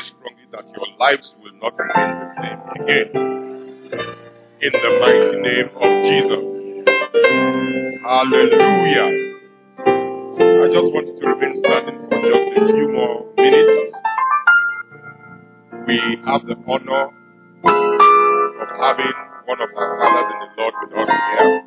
very strongly that your lives will not remain the same again. In the mighty name of Jesus. Hallelujah. I just want to remain standing for just a few more minutes. We have the honor of having one of our fathers in the Lord with us here,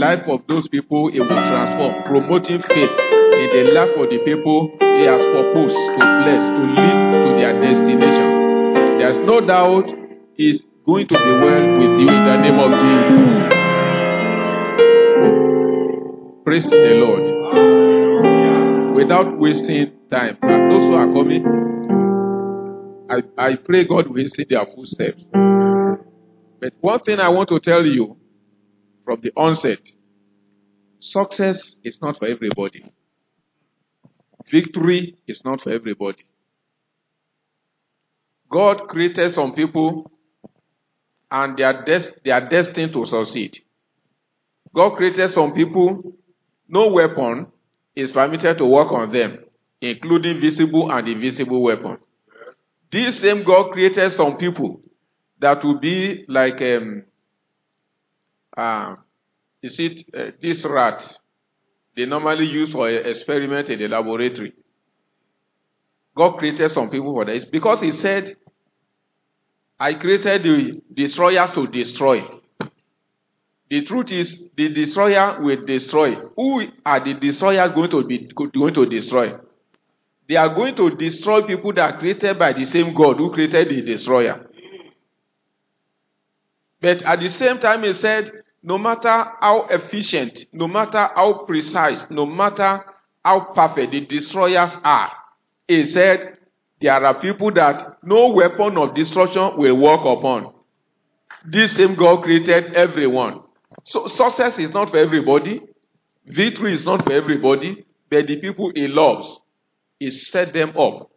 life of those people it will transform, promoting faith in the life of the people he has proposed to bless, to lead to their destination. There's no doubt it's going to be well with you in the name of Jesus. Praise the Lord. Without wasting time, and those who are coming, I, I pray God will see their footsteps. But one thing I want to tell you from the onset success is not for everybody, victory is not for everybody. God created some people and they are, des- they are destined to succeed. God created some people, no weapon is permitted to work on them, including visible and invisible weapons. This same God created some people that will be like, um, uh, is it uh, this rat they normally use for experiment in the laboratory? God created some people for this because He said, I created the destroyers to destroy. The truth is, the destroyer will destroy. Who are the destroyers going to be going to destroy? They are going to destroy people that are created by the same God who created the destroyer. But at the same time, he said, no matter how efficient, no matter how precise, no matter how perfect the destroyers are, he said, there are people that no weapon of destruction will work upon. This same God created everyone. So success is not for everybody. Victory is not for everybody. But the people he loves, he set them up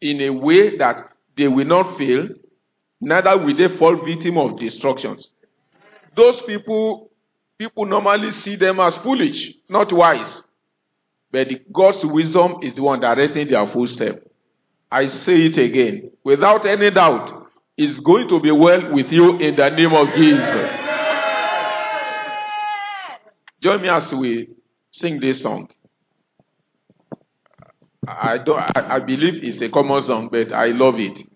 in a way that they will not fail, neither will they fall victim of destructions. Those people, people normally see them as foolish, not wise. But God's wisdom is the one directing their footsteps. I say it again, without any doubt, it's going to be well with you in the name of Jesus. Join me as we sing this song. I don't. I, I believe it's a common song, but I love it.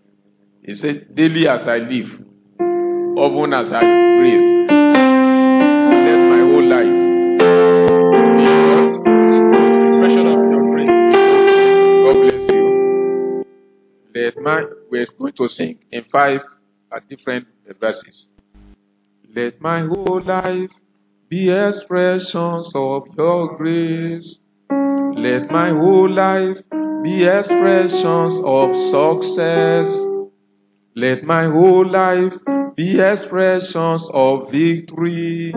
It says, "Daily as I live, often as I breathe, let my whole life be what Expression of your grace. God bless you. Let my we're going to sing in five uh, different verses. Let my whole life be expressions of your grace. Let my whole life be expressions of success. Let my whole life be expressions of victory.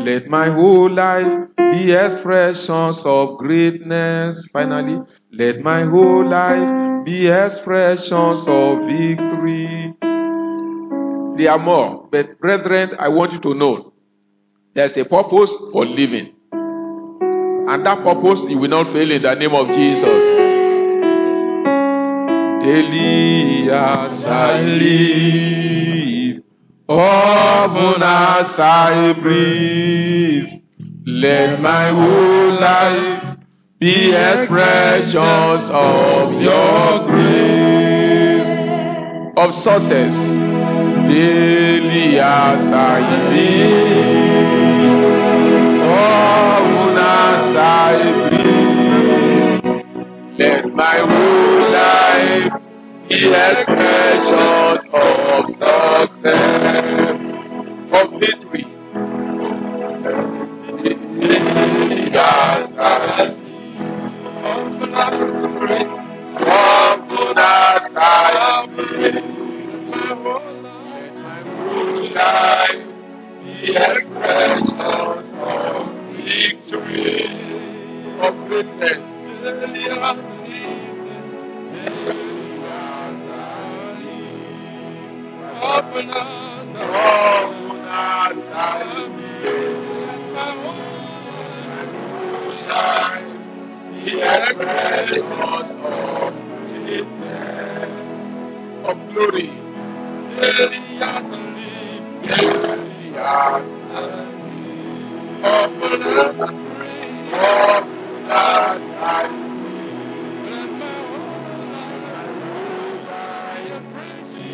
Let my whole life be expressions of greatness. Finally, let my whole life be expressions of victory. There are more, but brethren, I want you to know there's a purpose for living. And that purpose you will not fail in the name of Jesus. Daily as often as I breathe, let my whole life be expressions of your grace, of success. Daily as I live, often as I breathe, let my whole be expressions of success, of victory. Yes, I often as I breathe, let my whole life of victory, of greatness. Open of glory. Open expressions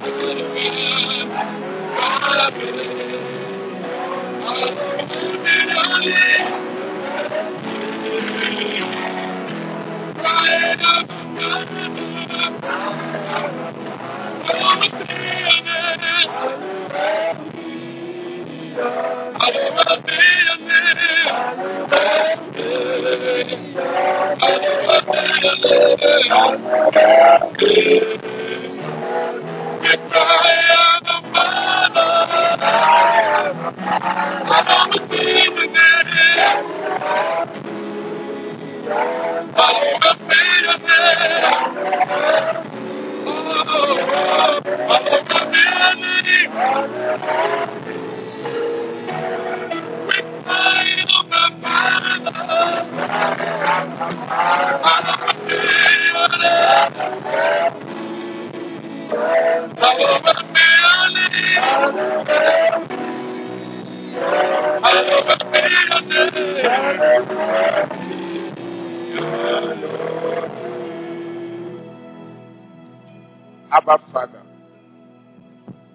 the Abba Father,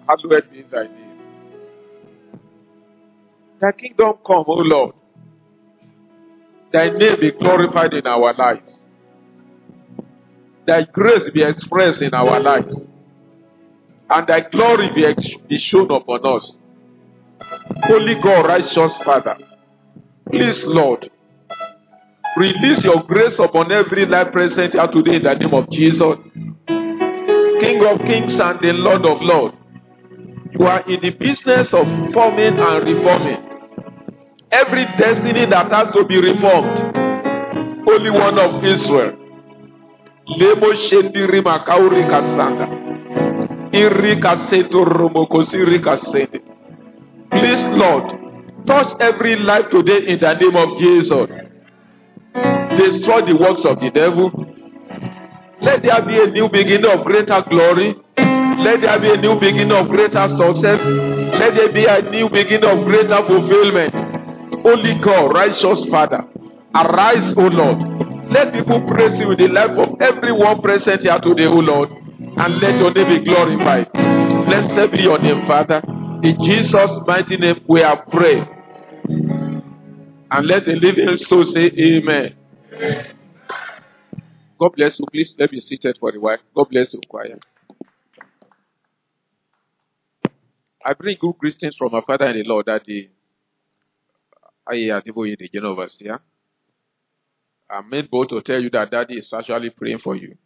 hallowed be thy name. Thy kingdom come, O Lord. Thy name be glorified in our lives. Thy grace be expressed in our lives. And thy glory be, ex- be shown upon us. Holy God, righteous Father, please, Lord, release your grace upon every life present here today in the name of Jesus. King of kings and the Lord of lords. You are in the business of forming and reforming. Every destiny that has to be reformed. Holy One of Israel. Lemo shendiri makauri kasanda. Iri kaseto romokosi iri kasende. Please, Lord, touch every life today in the name of Jesus. Destroy the works of the devil. Let there be a new beginning of greater glory. Let there be a new beginning of greater success. Let there be a new beginning of greater fulfillment. Holy God, righteous Father, Arise, O Lord. Let people praise you in the life of everyone present here today, O Lord. And let your name be glorified. Blessed be your name, Father. In Jesus' mighty name, we are praying. And let the living soul say, Amen. God bless you. Please let me seated for a while. God bless you, choir. I bring good greetings from my father in the Lord that the Adeboye, the overseer. I'm made bold to tell you that daddy is actually praying for you.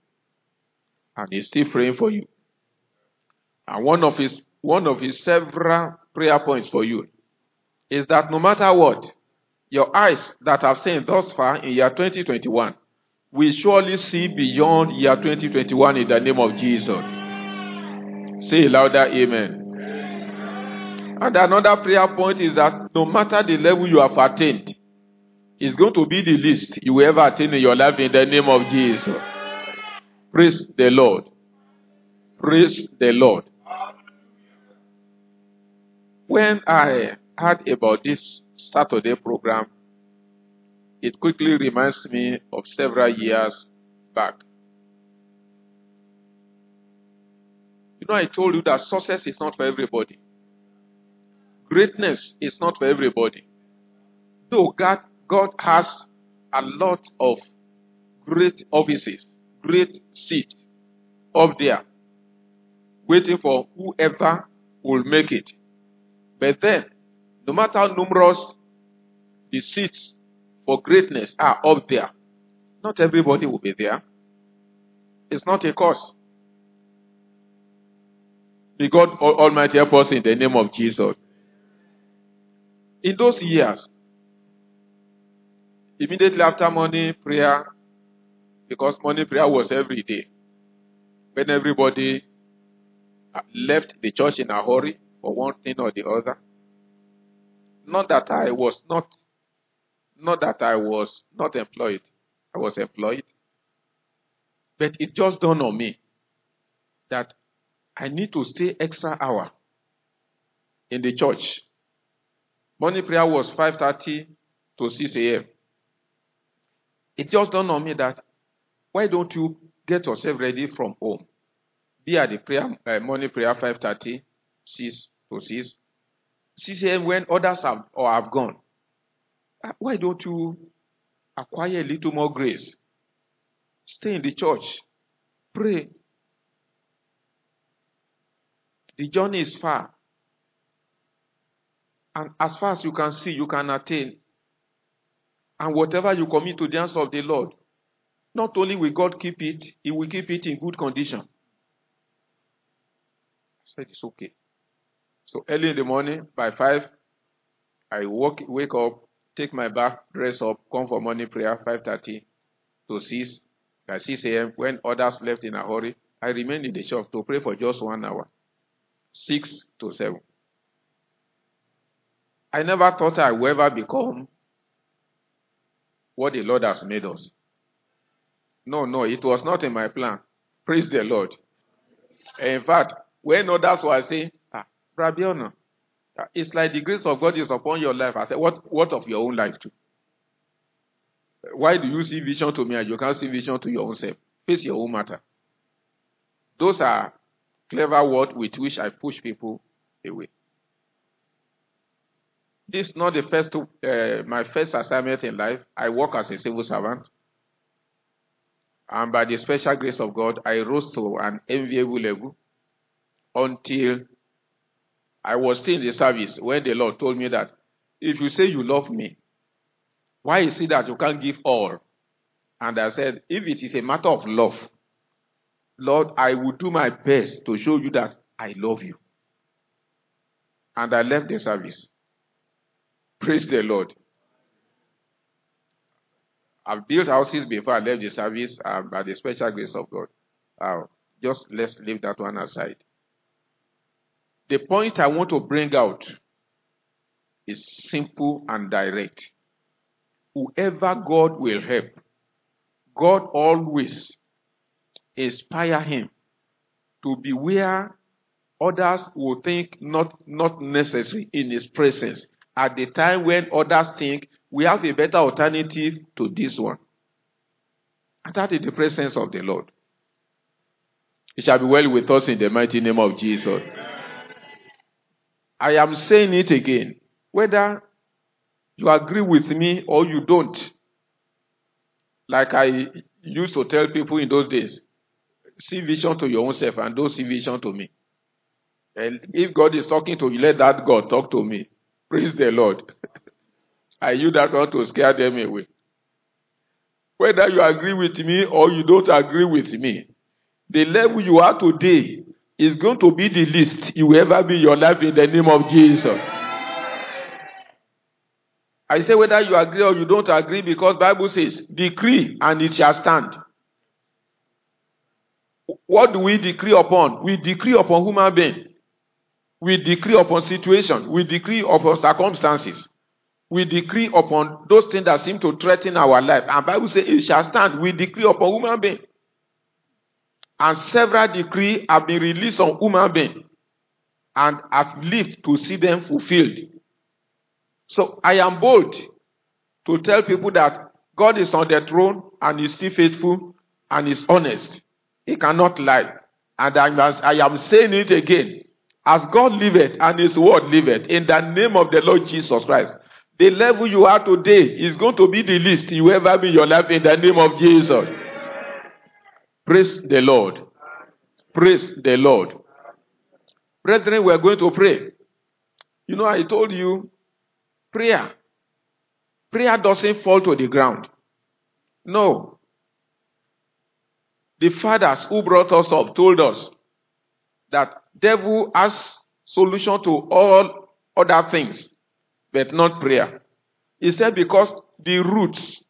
And he's still praying for you. And one of his one of his several prayer points for you is that no matter what, your eyes that have seen thus far in year 2021 will surely see beyond year 2021 in the name of Jesus. Say louder, Amen. And another prayer point is that no matter the level you have attained, it's going to be the least you will ever attain in your life in the name of Jesus. Praise the Lord. Praise the Lord. When I heard about this Saturday program, it quickly reminds me of several years back. You know, I told you that success is not for everybody. Greatness is not for everybody. Though God, God has a lot of great offices, great seats up there, waiting for whoever will make it. But then, no matter how numerous the seats for greatness are up there, not everybody will be there. It's not a cause. May God Almighty help us in the name of Jesus. In those years, immediately after morning prayer, because morning prayer was every day, when everybody uh, left the church in a hurry for one thing or the other. Not that I was not, not that I was not employed. I was employed. But it just dawned on me that I need to stay extra hour in the church Morning prayer was 5.30 to 6 a.m. It just dawned on me that why don't you get yourself ready from home? Be at the prayer, uh, morning prayer 5.30, 6 to 6. 6 a.m. when others have or have gone. Uh, why don't you acquire a little more grace? Stay in the church. Pray. The journey is far. And as far as you can see, you can attain. And whatever you commit to the hands of the Lord, not only will God keep it, He will keep it in good condition. I said it's okay. So early in the morning, by five, I walk, wake up, take my bath, dress up, come for morning prayer, 5.30 to 6. By 6 a.m., when others left in a hurry, I remained in the shop to pray for just one hour. 6 to 7. I never thought I would ever become what the Lord has made us. No, no, it was not in my plan. Praise the Lord. In fact, when others were saying, ah, it's like the grace of God is upon your life. I said, what, what of your own life too? Why do you see vision to me and you can't see vision to your own self? Face your own matter. Those are clever words with which I push people away. This is not the first, uh, my first assignment in life. I work as a civil servant. And by the special grace of God, I rose to an enviable level until I was still in the service when the Lord told me that if you say you love me, why is it that you can't give all? And I said, if it is a matter of love, Lord, I will do my best to show you that I love you. And I left the service. Praise the Lord. I've built houses before I left the service um, by the special grace of God. Uh, just let's leave that one aside. The point I want to bring out is simple and direct. Whoever God will help, God always inspire him to be where others will think not, not necessary in his presence at the time when others think we have a better alternative to this one. And that is the presence of the Lord. It shall be well with us in the mighty name of Jesus. I am saying it again. Whether you agree with me or you don't, like I used to tell people in those days, see vision to your own self and don't see vision to me. And if God is talking to you, let that God talk to me. Praise the Lord. I use that one to scare them away. Whether you agree with me or you don't agree with me, the level you are today is going to be the least you will ever be in your life in the name of Jesus. I say whether you agree or you don't agree because Bible says decree and it shall stand. What do we decree upon? We decree upon human being. We decree upon situation. We decree upon circumstances. We decree upon those things that seem to threaten our life. And Bible says it shall stand. We decree upon human being. And several decrees have been released on human being and have lived to see them fulfilled. So I am bold to tell people that God is on the throne and is still faithful and is honest. He cannot lie. And I am saying it again. As God liveth and his word liveth in the name of the Lord Jesus Christ. The level you are today is going to be the least you ever be in your life in the name of Jesus. Praise the Lord. Praise the Lord. Brethren, we are going to pray. You know, I told you, prayer. Prayer doesn't fall to the ground. No. The fathers who brought us up told us that devil has solution to all other things, but not prayer. He said because the roots,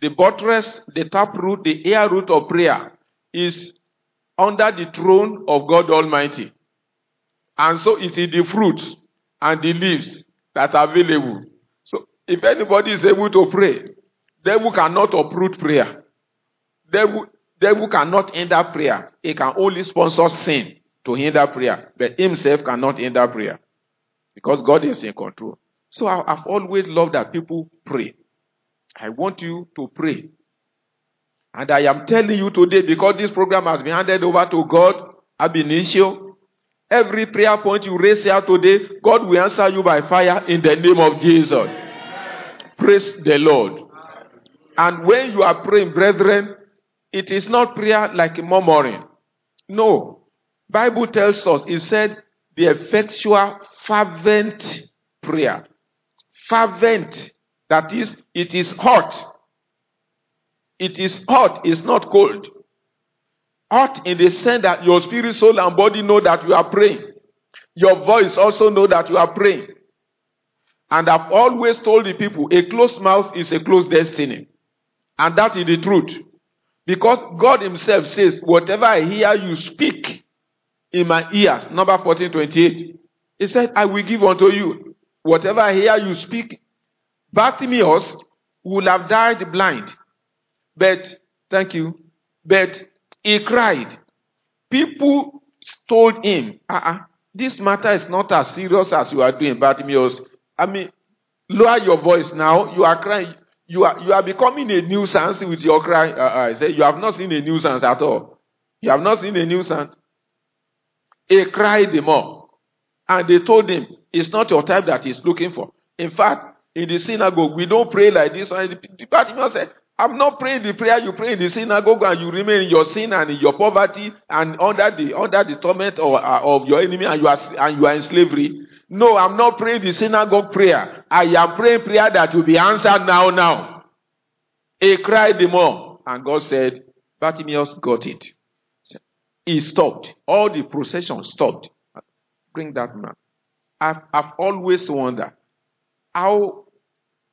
the buttress, the tap root, the air root of prayer is under the throne of God Almighty. And so it is the fruits and the leaves that are available. So if anybody is able to pray, devil cannot uproot prayer. Devil, devil cannot hinder prayer. He can only sponsor sin to hinder prayer. But himself cannot hinder prayer. Because God is in control. So I've always loved that people pray. I want you to pray and I am telling you today, because this program has been handed over to God ab initio, every prayer point you raise here today, God will answer you by fire in the name of Jesus. Praise the Lord. And when you are praying, brethren, it is not prayer like murmuring. No. Bible tells us, it said, the effectual fervent prayer. Fervent. That is, it is hot. It is hot, it's not cold. Hot in the sense that your spirit, soul, and body know that you are praying. Your voice also know that you are praying. And I've always told the people, a closed mouth is a closed destiny. And that is the truth. Because God Himself says, whatever I hear you speak in my ears, number 1428, He said, I will give unto you. Whatever I hear you speak, Bartimaeus would have died blind. But, thank you. But he cried. People told him, uh-uh, this matter is not as serious as you are doing, Bartimaeus. I mean, lower your voice now. You are crying. You are, you are becoming a nuisance with your cry. Uh-uh. I said, you have not seen a nuisance at all. You have not seen a nuisance. He cried the more. And they told him, it's not your type that he's looking for. In fact, in the synagogue, we don't pray like this. And the Bartimaeus said, I'm not praying the prayer you pray in the synagogue and you remain in your sin and in your poverty and under the under the torment of, uh, of your enemy and you are and you are in slavery. No, I'm not praying the synagogue prayer. I am praying prayer that will be answered now. Now, he cried the more, and God said, Bartimaeus got it. He stopped. All the procession stopped. Bring that man. I've, I've always wondered how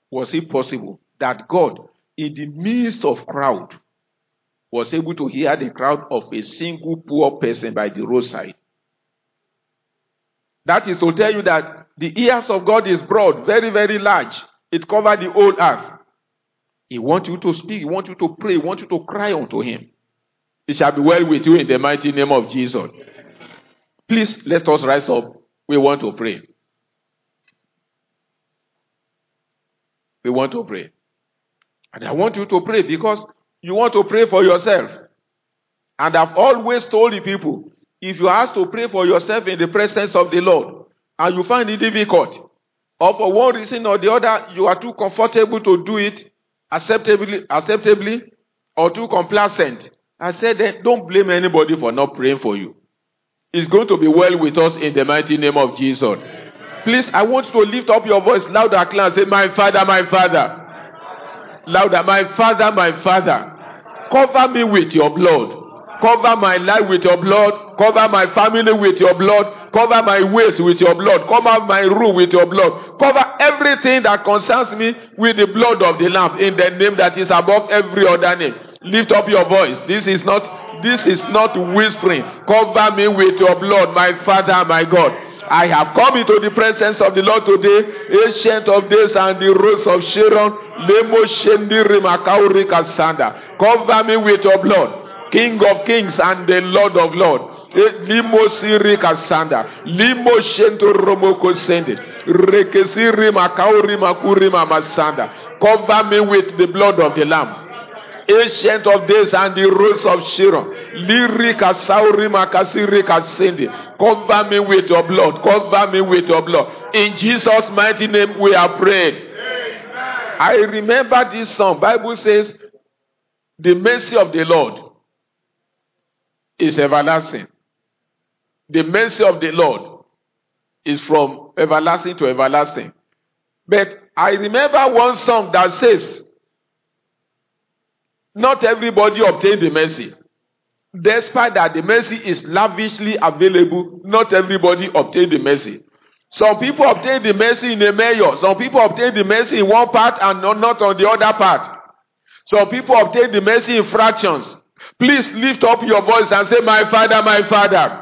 was it possible that God in the midst of crowd was able to hear the crowd of a single poor person by the roadside. That is to tell you that the ears of God is broad, very, very large. It covers the whole earth. He wants you to speak, he wants you to pray, he wants you to cry unto him. It shall be well with you in the mighty name of Jesus. Please let us rise up. We want to pray. we want to pray. And I want you to pray because you want to pray for yourself. And I've always told the people if you ask to pray for yourself in the presence of the Lord and you find it difficult, or for one reason or the other, you are too comfortable to do it acceptably, acceptably or too complacent, I said, don't blame anybody for not praying for you. It's going to be well with us in the mighty name of Jesus. Please, I want you to lift up your voice louder, clear, and say, My Father, my Father. Louder, my Father, my Father. Cover me with your blood. Cover my life with your blood. Cover my family with your blood. Cover my ways with your blood. Cover my room with your blood. Cover everything that concerns me with the blood of the Lamb in the name that is above every other name. Lift up your voice. This is not this is not whispering. Cover me with your blood, my Father, my God. I have come into the presence of the Lord today, ancient of days and the rose of Sharon. Cover me with your blood. King of kings and the Lord of lords. Eh, Limo siri kasanda. Limo shento romoko sende. Rekesiri makauri makuri masanda. Cover me with the blood of the Lamb. Ancient of days and the rose of Sharon. Lirika sauri makasiri kasende. Cover me with your blood. Cover me with your blood. In Jesus' mighty name we are praying. I remember this song. Bible says, the mercy of the Lord is everlasting. The mercy of the Lord is from everlasting to everlasting. But I remember one song that says, Not everybody obtained the mercy. Despite that the mercy is lavishly available, not everybody obtained the mercy. Some people obtain the mercy in a mayor. Some people obtain the mercy in one part and not on the other part. Some people obtain the mercy in fractions. Please lift up your voice and say, My Father, my Father.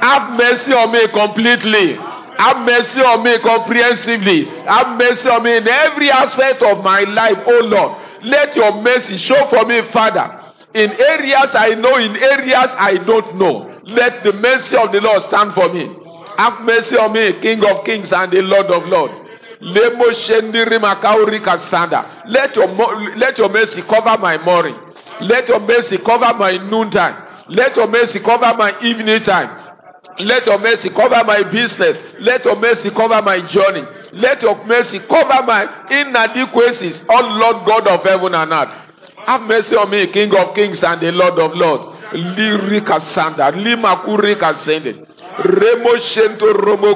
Have mercy on me completely. Have mercy on me comprehensively. Have mercy on me in every aspect of my life, oh Lord. Let your mercy show for me, Father. In areas I know, in areas I don't know. Let the mercy of the Lord stand for me. Have mercy on me, King of kings and the Lord of lords. Let your, let your mercy cover my morning. Let your mercy cover my noontime. Let your mercy cover my evening time. Let your mercy cover my business. Let your mercy cover my journey. Let your mercy cover my inadequacies, oh Lord God of heaven and earth. Have mercy on me, King of kings and the Lord of lords. Lirika sanda, lima kurika sende. Remo shento romo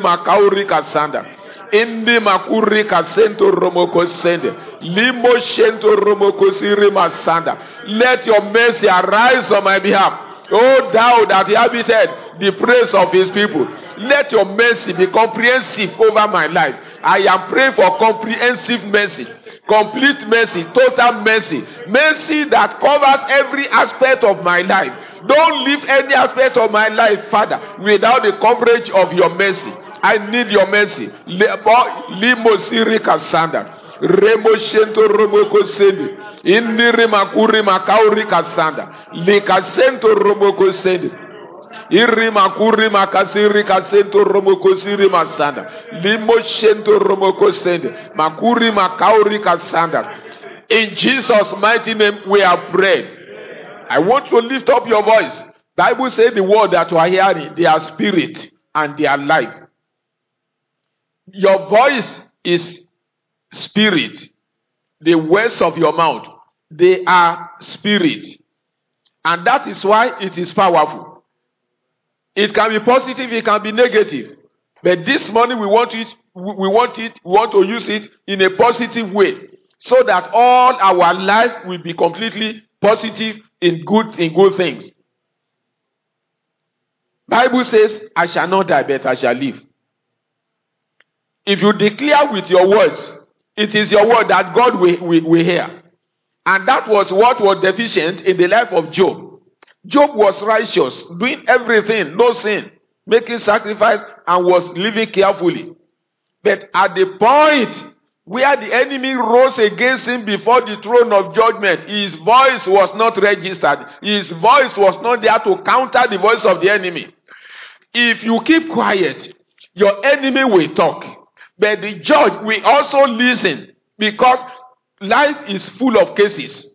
makaurika sanda. Indi makuri kasento romoko sende. Limo shento siri masanda. Let your mercy arise on my behalf. O thou that habited the praise of his people. Let your mercy be comprehensive over my life. I am praying for comprehensive mercy, complete mercy, total mercy, mercy that covers every aspect of my life. Don't leave any aspect of my life, Father, without the coverage of your mercy. I need your mercy. Limo sirika sanda. Remo shento romoko sendi. Indiri makuri makauri kasanda. Likasento romoko sendi. Iri makuri makasiri kasento romoko siri masanda. Limo shento romoko sendi. Makuri makauri kasanda. In Jesus' mighty name we are prayed. I want to lift up your voice. Bible says the word that you are hearing, they are spirit and they are life. Your voice is spirit. The words of your mouth, they are spirit. And that is why it is powerful. It can be positive, it can be negative. But this morning we want it, we want it, we want to use it in a positive way. So that all our lives will be completely positive in good in good things. Bible says, I shall not die, but I shall live. If you declare with your words, it is your word that God will, will, will hear. And that was what was deficient in the life of Job. Job was righteous, doing everything, no sin, making sacrifice, and was living carefully. But at the point where the enemy rose against him before the throne of judgment, his voice was not registered. His voice was not there to counter the voice of the enemy. If you keep quiet, your enemy will talk. But the judge will also listen Because life is full of cases.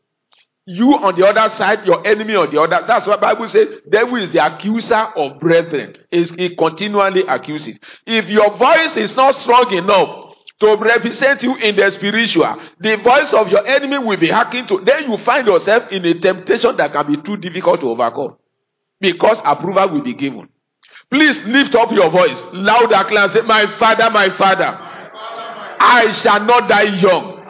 You on the other side, your enemy on the other. That's what Bible says. Devil is the accuser of brethren. He continually accuses. If your voice is not strong enough to represent you in the spiritual, the voice of your enemy will be hacking to. Then you find yourself in a temptation that can be too difficult to overcome, because approval will be given. Please lift up your voice loud and clear. Say, "My Father, my Father, I shall not die young.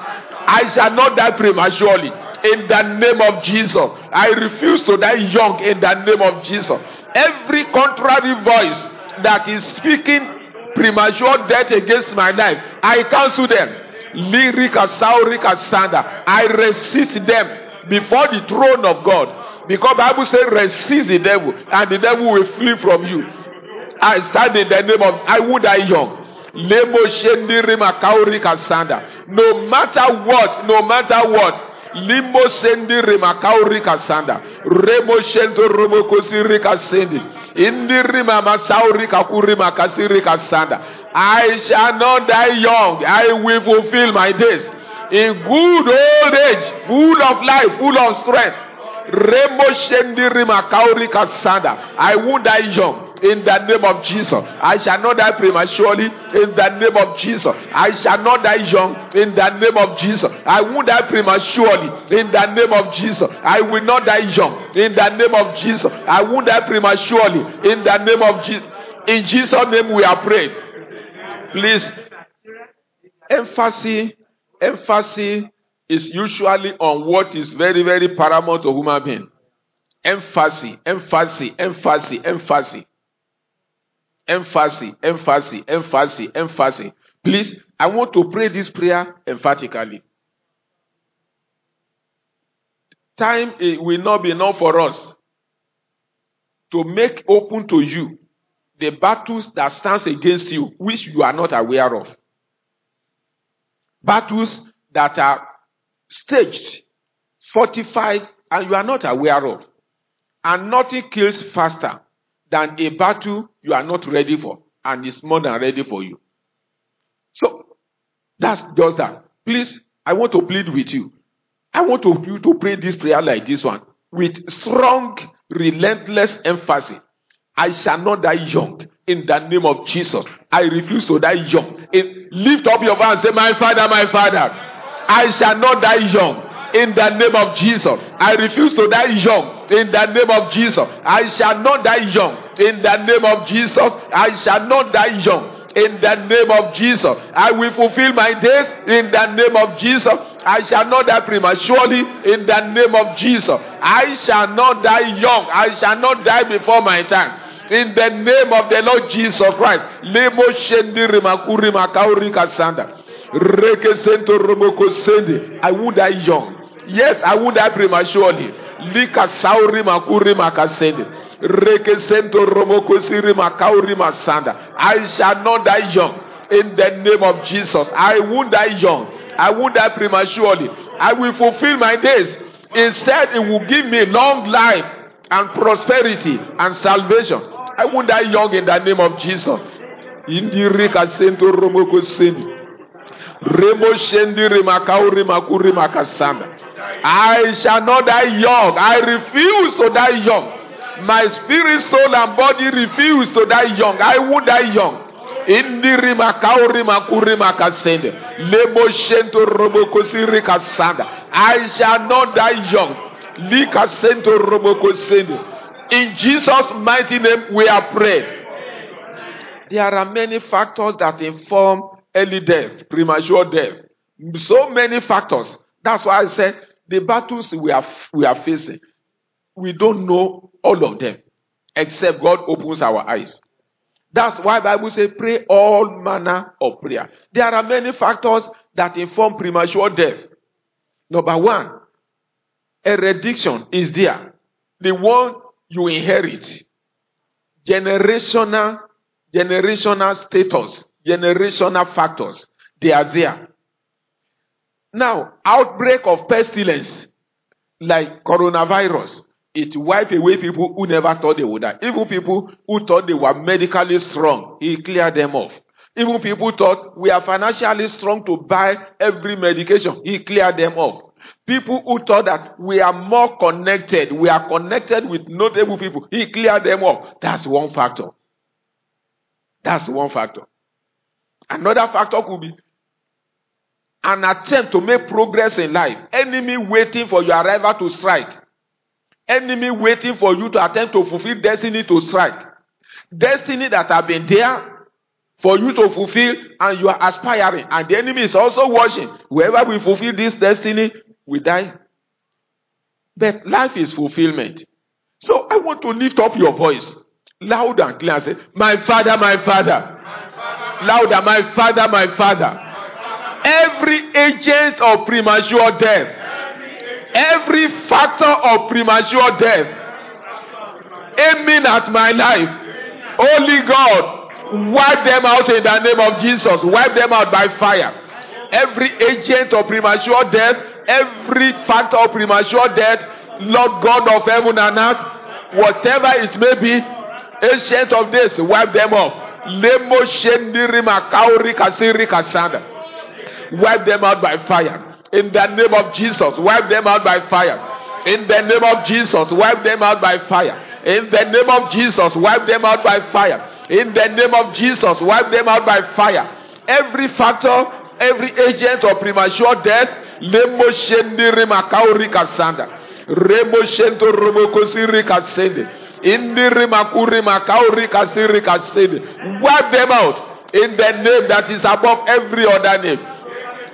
I shall not die prematurely." in the name of Jesus. I refuse to die young in the name of Jesus. Every contrary voice that is speaking premature death against my life, I cancel them. Lyrika, Saurika, Sanda. I resist them before the throne of God. Because Bible says resist the devil and the devil will flee from you. I stand in the name of I would die young. No matter what, no matter what, Limo sendi remakauri kasanda. Remo shento romo kosiri kasendi. Indi rima masauri kakuri makasiri kasanda. I shall not die young. I will fulfill my days. In good old age, full of life, full of strength. Remo shendi rima kauri kasanda. I won't die young in the name of Jesus. I shall not die prematurely in the name of Jesus. I shall not die young in the name of Jesus. I won't die prematurely in the name of Jesus. I will not die young in the name of Jesus. I won't die prematurely in the name of Jesus. In Jesus' name we are praying. Please, emphasis, emphasis is usually on what is very, very paramount to human being. Emphasis, emphasis, emphasis, emphasis emphasis, emphasis, emphasis, emphasis. Please, I want to pray this prayer emphatically. Time will not be enough for us to make open to you the battles that stands against you, which you are not aware of. Battles that are staged, fortified, and you are not aware of. And nothing kills faster than a battle you are not ready for and is more than ready for you. So that's just that. Please, I want to plead with you. I want you to pray this prayer like this one with strong, relentless emphasis. I shall not die young in the name of Jesus. I refuse to die young. Lift up your voice and say, My Father, my Father, I shall not die young in the name of Jesus. I refuse to die young in the name of Jesus. I shall not die young in the name of Jesus. I shall not die young in the name of Jesus. I will fulfill my days in the name of Jesus. I shall not die prematurely in the name of Jesus. I shall not die young. I shall not die before my time. In the name of the Lord Jesus Christ. Lemo shendi rimakuri makauri kasanda. Reke sento romoko sendi. I will die young. Yes, I will die prematurely. Lika sauri makuri makasende. Rekesento romoko siri makauri masanda. I shall not die young. In the name of Jesus. I won't die young. I won't die prematurely. I will fulfill my days. Instead, it will give me long life and prosperity and salvation. I won't die young in the name of Jesus. Indirika sento romoko sendi. Remo shendi rimakauri makuri makasanda. I shall not die young. I refuse to die young. My spirit, soul, and body refuse to die young. I will die young. Indiri makauri makuri makasende. Lebo shento roboko siri kasanda. I shall not die young. Lika sento roboko sende. In Jesus' mighty name, we are praying. There are many factors that inform early death, premature death. So many factors. That's why I said the battles we are, we are facing, we don't know all of them, except God opens our eyes. That's why Bible says pray all manner of prayer. There are many factors that inform premature death. Number one, erudition is there. The one you inherit. Generational, generational status, generational factors. They are there. Now, outbreak of pestilence like coronavirus, it wiped away people who never thought they would die. Even people who thought they were medically strong, he cleared them off. Even people thought we are financially strong to buy every medication. He cleared them off. People who thought that we are more connected, we are connected with notable people. He cleared them off. That's one factor. That's one factor. Another factor could be an attempt to make progress in life. Enemy waiting for your arrival to strike. Enemy waiting for you to attempt to fulfill destiny to strike. Destiny that have been there for you to fulfill and you are aspiring. And the enemy is also watching. Whoever will fulfill this destiny will die. But life is fulfillment. So I want to lift up your voice loud and clear and say, My father, my father. Louder, my father, my father. Every agent of premature death, every factor of premature death aiming at my life, Holy God, wipe them out in the name of Jesus. Wipe them out by fire. Every agent of premature death, every factor of premature death, Lord God of heaven and earth, whatever it may be, ancient of this, wipe them off. Lemo shendiri makauri kasiri kasanda. Wipe them out by fire. In the name of Jesus, wipe them out by fire. In the name of Jesus, wipe them out by fire. In the name of Jesus, wipe them out by fire. In the name of Jesus, wipe them out by fire. Every factor, every agent of premature death, lemo shendiri makauri kasanda. Remo shento romokosiri kasende. Indiri makuri makauri kasiri kasende. Wipe them out in the name that is above every other name.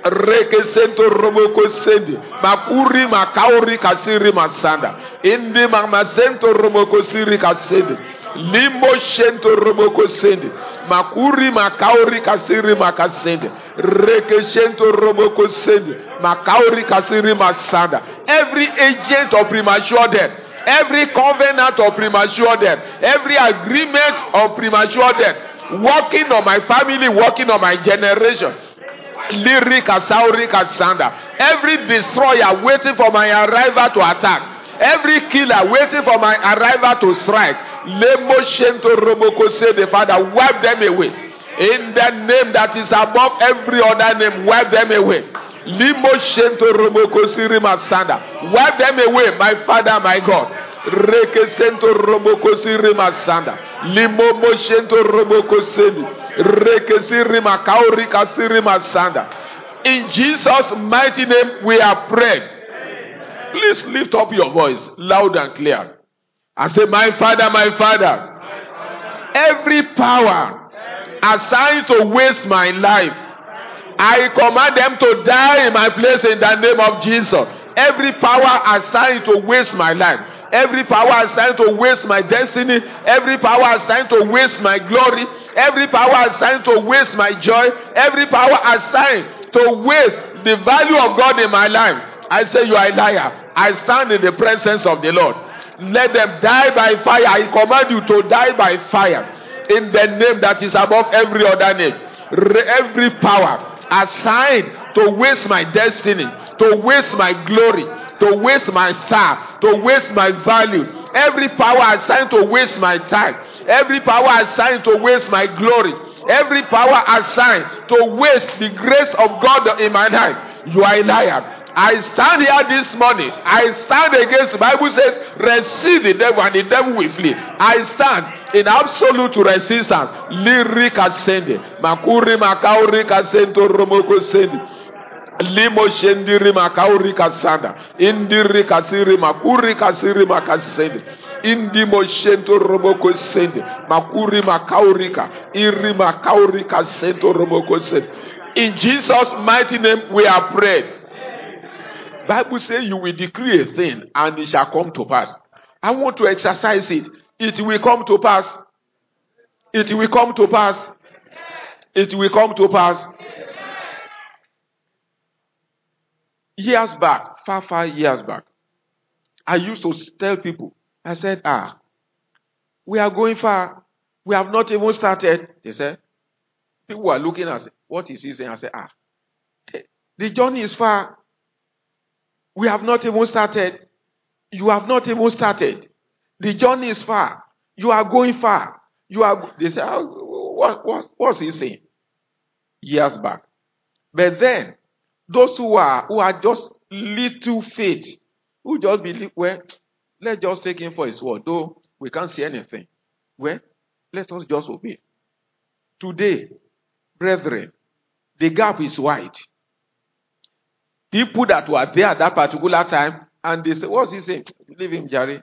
Reke sento romoko sendi. Makuri makauri kasiri masanda. Indi mama sento romoko siri kasende. Limo shento romoko sendi. Makuri makauri kasiri makasende. Reke shento romoko sendi. Makauri kasiri masanda. Every agent of premature death. Every covenant of premature death. Every agreement of premature death. Working on my family, working on my generation. Lyrika Saurika Sanda. Every destroyer waiting for my arrival to attack. Every killer waiting for my arrival to strike. Lemo Shento Roboko say the Father, wipe them away. In the name that is above every other name, wipe them away. Limo Shento Roboko Sirima Sanda. Wipe them away, my Father, my God. Reke Sento Roboko Sirima Sanda. Limo Moshento. Reke Sirima Kaurika Sirima Sanda. In Jesus' mighty name, we are praying. Please lift up your voice loud and clear. And say, My Father, my Father, every power assigned to waste my life, I command them to die in my place in the name of Jesus. Every power assigned to waste my life, every power assigned to waste my destiny, every power assigned to waste my glory, every power assigned to waste my joy, every power assigned to waste the value of God in my life. I say you are a liar. I stand in the presence of the Lord. Let them die by fire. I command you to die by fire. In the name that is above every other name. Every power assigned to waste my destiny, to waste my glory, to waste my star, to waste my value. Every power assigned to waste my time. Every power assigned to waste my glory. Every power assigned to waste the grace of God in my life. You are a liar. I stand here this morning. I stand against the Bible says, resist the devil and the devil will flee. I stand in absolute resistance. Lirika sende. Makuri makauri kasento romoko sende. Limo shendiri makauri kasanda. Indiri kasiri makuri kasiri makasende. Indi moshento roboko sende. Makuri makaurika. Iri makaurika sento roboko sende. In Jesus' mighty name we are prayed. Bible says you will decree a thing and it shall come to pass. I want to exercise it. It will come to pass. It will come to pass. It will come to pass. Years back, far, far years back, I used to tell people, I said, ah, we are going far. We have not even started. They said, people are looking at, what is he saying? I said, ah, the journey is far. We have not even started. You have not even started. The journey is far. You are going far. You are. They say, oh, what, what, what's he saying? years back. But then, those who are who are just little faith, who just believe, well, let's just take him for his word, though we can't see anything. Well, let us just obey. Today, brethren, the gap is wide. People that were there at that particular time, and they say, What's he saying? Leave him, Jerry.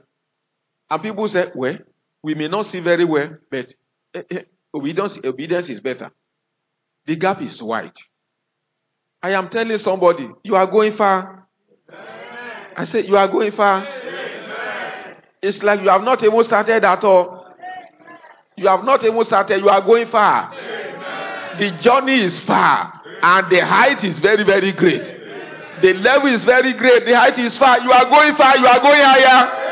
And people say, Well, we may not see very well, but eh, eh, obedience, obedience is better. The gap is wide. I am telling somebody, you are going far. I said, You are going far. It's like you have not even started at all. You have not even started, you are going far. The journey is far, and the height is very, very great. The level is very great, the height is far. You are going far, you are going higher.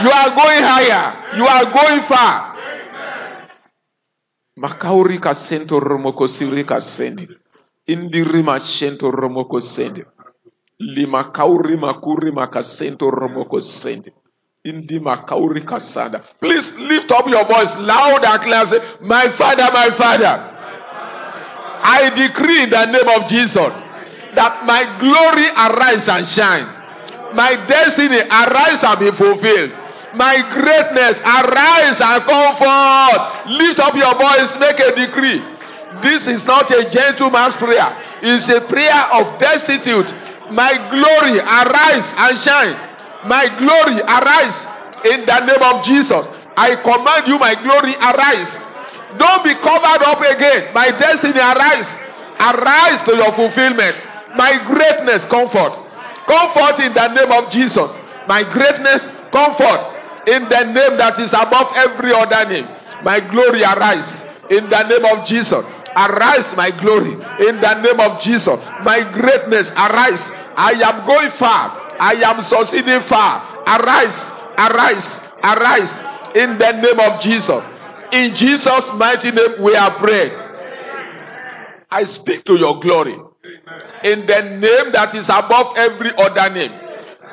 You are going higher. You are going far. Makauri kasento romoko siri kasendi. Indiri machento romoko sendi. Lima kauri makuri makasento romoko sendi. Indi makauri kasanda. Please lift up your voice loud and clear. Say, My father, my father. I decree in the name of Jesus that my glory arise and shine. My destiny arise and be fulfilled. My greatness arise and come forth. Lift up your voice, make a decree. This is not a gentleman's prayer, it's a prayer of destitute. My glory arise and shine. My glory arise in the name of Jesus. I command you, my glory arise. Don't be covered up again. My destiny arise. Arise to your fulfillment. My greatness, comfort. Comfort in the name of Jesus. My greatness, comfort in the name that is above every other name. My glory arise in the name of Jesus. Arise, my glory, in the name of Jesus. My greatness, arise. I am going far. I am succeeding far. Arise, arise, arise, in the name of Jesus. In Jesus' mighty name, we are praying. I speak to your glory. In the name that is above every other name.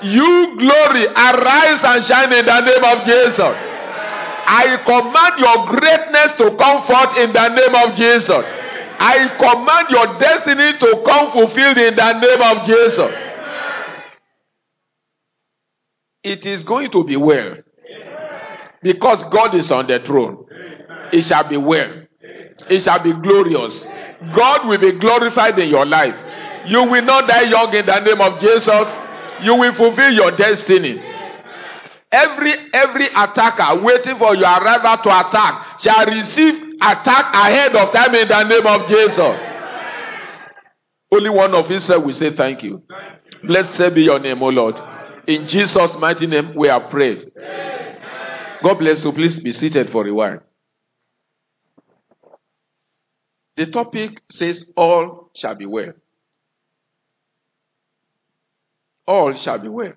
You glory, arise and shine in the name of Jesus. I command your greatness to come forth in the name of Jesus. I command your destiny to come fulfilled in the name of Jesus. It is going to be well. Because God is on the throne. It shall be well. It shall be glorious. God will be glorified in your life. You will not die young in the name of Jesus. You will fulfill your destiny. Every every attacker waiting for your arrival to attack shall receive attack ahead of time in the name of Jesus. Only one of Israel will say thank you. Blessed be your name, O Lord. In Jesus' mighty name, we are prayed. God bless you. Please be seated for a while. The topic says, All shall be well. All shall be well.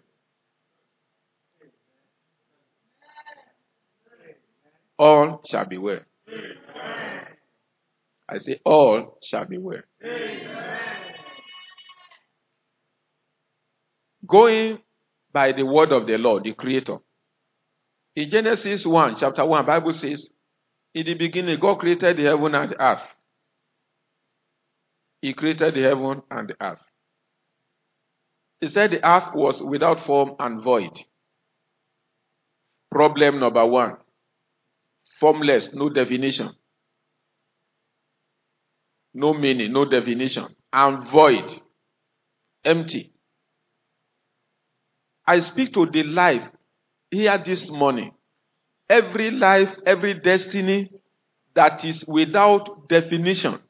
All shall be well. I say, All shall be well. Going by the word of the Lord, the Creator. In Genesis 1, chapter 1, Bible says, In the beginning, God created the heaven and the earth. He created the heaven and the earth. He said the earth was without form and void. Problem number one formless, no definition. No meaning, no definition. And void, empty. I speak to the life here this morning. Every life, every destiny that is without definition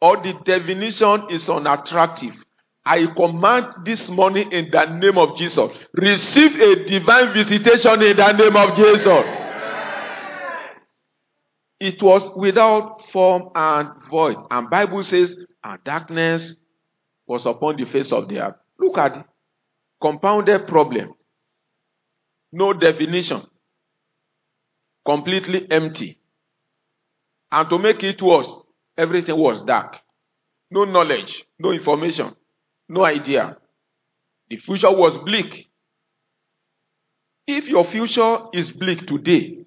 or the definition is unattractive. I command this morning in the name of Jesus. Receive a divine visitation in the name of Jesus. It was without form and void. And Bible says, and darkness was upon the face of the earth. Look at it. Compounded problem. No definition. Completely empty. And to make it worse, everything was dark. No knowledge, no information, no idea. The future was bleak. If your future is bleak today,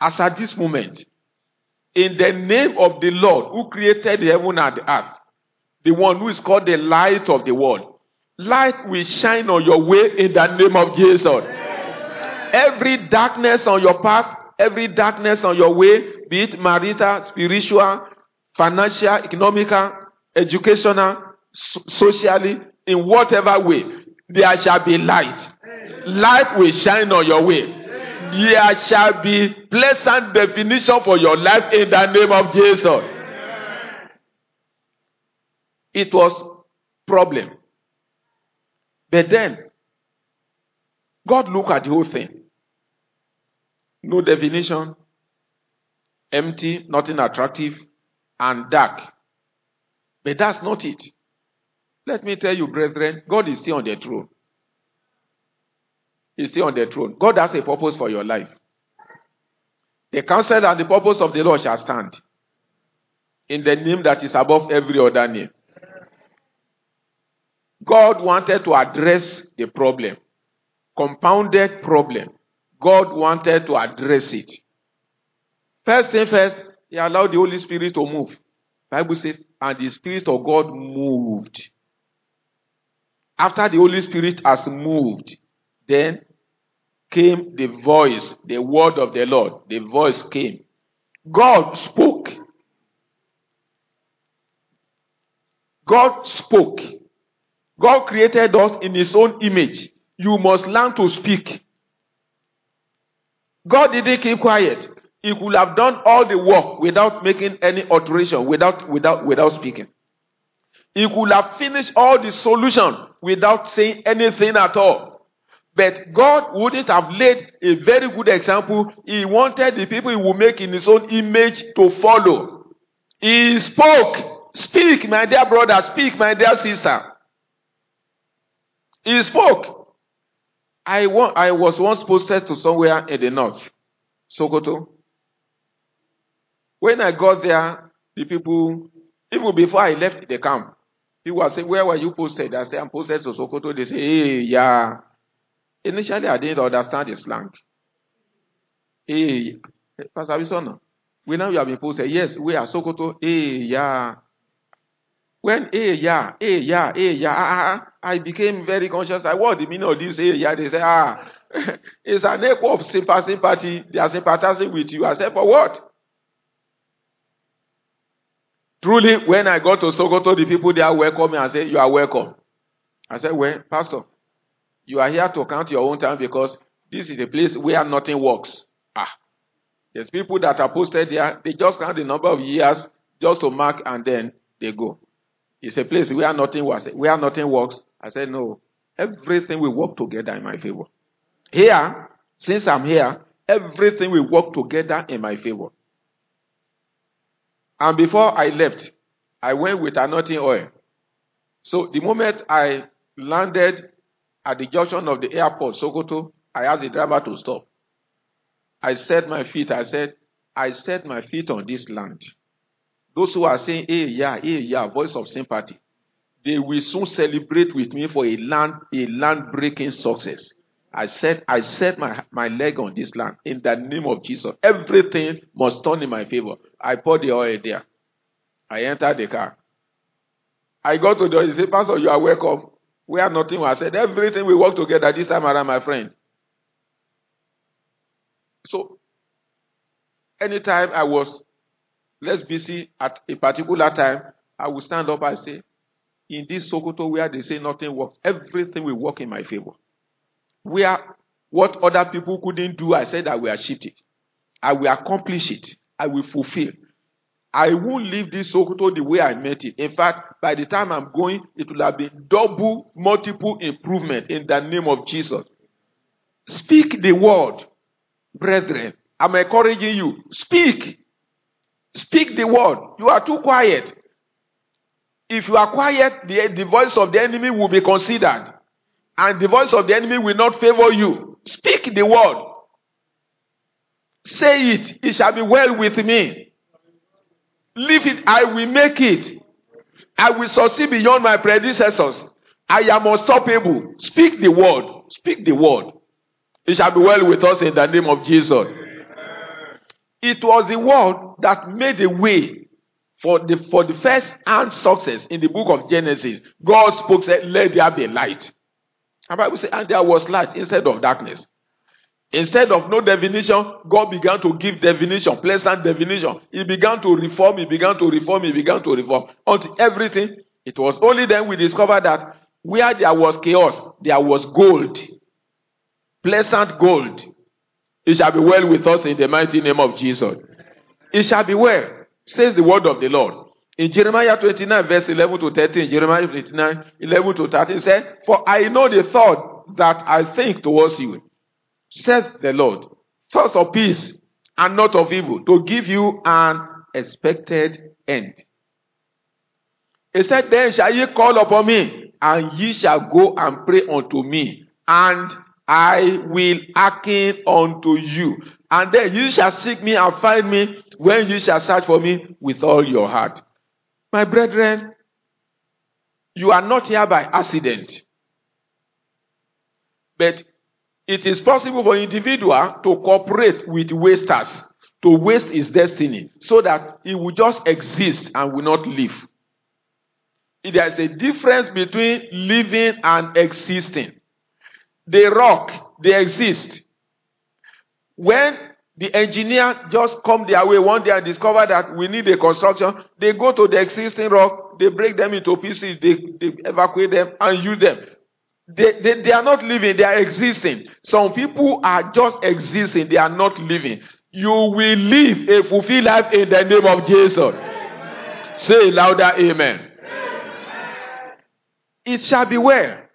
as at this moment, In the name of the Lord who created the heaven and the earth, the one who is called the light of the world. Light will shine on your way in the name of Jesus. Every darkness on your path, every darkness on your way, be it marital, spiritual, financial, economical, educational, so- socially, in whatever way, there shall be light. Light will shine on your way. There shall be pleasant definition for your life in the name of Jesus. It was problem. But then, God looked at the whole thing. No definition, empty, nothing attractive, and dark. But that's not it. Let me tell you, brethren, God is still on the throne. He's still on the throne. God has a purpose for your life. The counsel and the purpose of the Lord shall stand in the name that is above every other name. God wanted to address the problem, compounded problem. God wanted to address it. First thing first, He allowed the Holy Spirit to move. Bible says, and the Spirit of God moved. After the Holy Spirit has moved, then came the voice, the word of the Lord. The voice came. God spoke. God spoke. God created us in His own image. You must learn to speak. God didn't keep quiet. He could have done all the work without making any alteration, without, without, without speaking. He could have finished all the solution without saying anything at all. But God wouldn't have laid a very good example. He wanted the people he would make in his own image to follow. He spoke. Speak, my dear brother. Speak, my dear sister. He spoke. I, I was once posted to somewhere in the north, Sokoto. When I got there, the people, even before I left the camp, people were saying, Where were you posted? I said, I'm posted to Sokoto. They say, Hey, yeah. Initially, I didn't understand the slang. Hey, Pastor Abisono, we know you have been posted. Yes, we are Sokoto. Hey, yeah. When hey, yeah, hey, yeah, hey, yeah, ah, ah, I became very conscious. I what the meaning of this hey, yeah. They say, ah, it's an echo of sympathy, sympathy. They are sympathizing with you. I said, for what? Truly, when I got to Sokoto, the people there welcome me and say, You are welcome. I said, Well, Pastor, you are here to count your own time because this is a place where nothing works. Ah. There's people that are posted there, they just count the number of years just to mark and then they go. It's a place where nothing works. Where nothing works. I said, No. Everything will work together in my favor. Here, since I'm here, everything will work together in my favor. And before I left, I went with anointing oil. So the moment I landed at the junction of the airport, Sokoto, I asked the driver to stop. I set my feet, I said, I set my feet on this land. Those who are saying, hey, yeah, hey, yeah, voice of sympathy, they will soon celebrate with me for a land, a land breaking success. I said, I set my, my leg on this land in the name of Jesus. Everything must turn in my favor. I poured the oil there. I entered the car. I got to the door. He said, Pastor, you are welcome. We have nothing. I said, everything we work together this time around, my friend. So, anytime I was less busy at a particular time, I will stand up and say, in this Sokoto where they say nothing works, everything will work in my favor. Where what other people couldn't do, I said I will achieve it. I will accomplish it. I will fulfill. I won't leave this Sokoto the way I met it. In fact, by the time I'm going, it will have been double, multiple improvement in the name of Jesus. Speak the word, brethren. I'm encouraging you. Speak. Speak the word. You are too quiet. If you are quiet, the, the voice of the enemy will be considered. And the voice of the enemy will not favor you. Speak the word. Say it. It shall be well with me. Leave it. I will make it. I will succeed beyond my predecessors. I am unstoppable. Speak the word. Speak the word. It shall be well with us in the name of Jesus. It was the word that made a way for the for the first hand success in the book of Genesis. God spoke, said, Let there be light. And Bible says, and there was light instead of darkness. Instead of no definition, God began to give definition, pleasant definition. He began to reform, he began to reform, he began to reform. Until everything, it was only then we discovered that where there was chaos, there was gold. Pleasant gold. It shall be well with us in the mighty name of Jesus. It shall be well, says the word of the Lord. In Jeremiah 29, verse 11 to 13, Jeremiah 29, 11 to 13 said, For I know the thought that I think towards you, says the Lord, thoughts of peace and not of evil, to give you an expected end. He said, Then shall ye call upon me, and ye shall go and pray unto me, and I will hearken unto you. And then you shall seek me and find me when you shall search for me with all your heart. My brethren, you are not here by accident. But it is possible for individual to cooperate with wasters to waste his destiny so that he will just exist and will not live. There is a difference between living and existing. They rock, they exist. When the engineer just come their way one day and discover that we need a construction, they go to the existing rock, they break them into pieces, they, they evacuate them and use them. They, they, they are not living, they are existing. Some people are just existing, they are not living. You will live a fulfilled life in the name of Jesus. Amen. Say louder, amen. amen. It shall be well.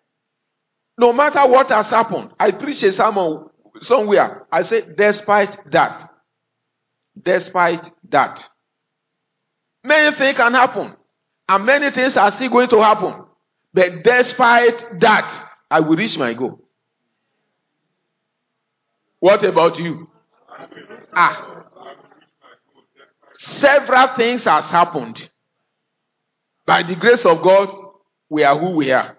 No matter what has happened, I preach a sermon somewhere. I say, despite that, despite that, many things can happen, and many things are still going to happen. But despite that, I will reach my goal. What about you? Ah. Several things has happened. By the grace of God, we are who we are.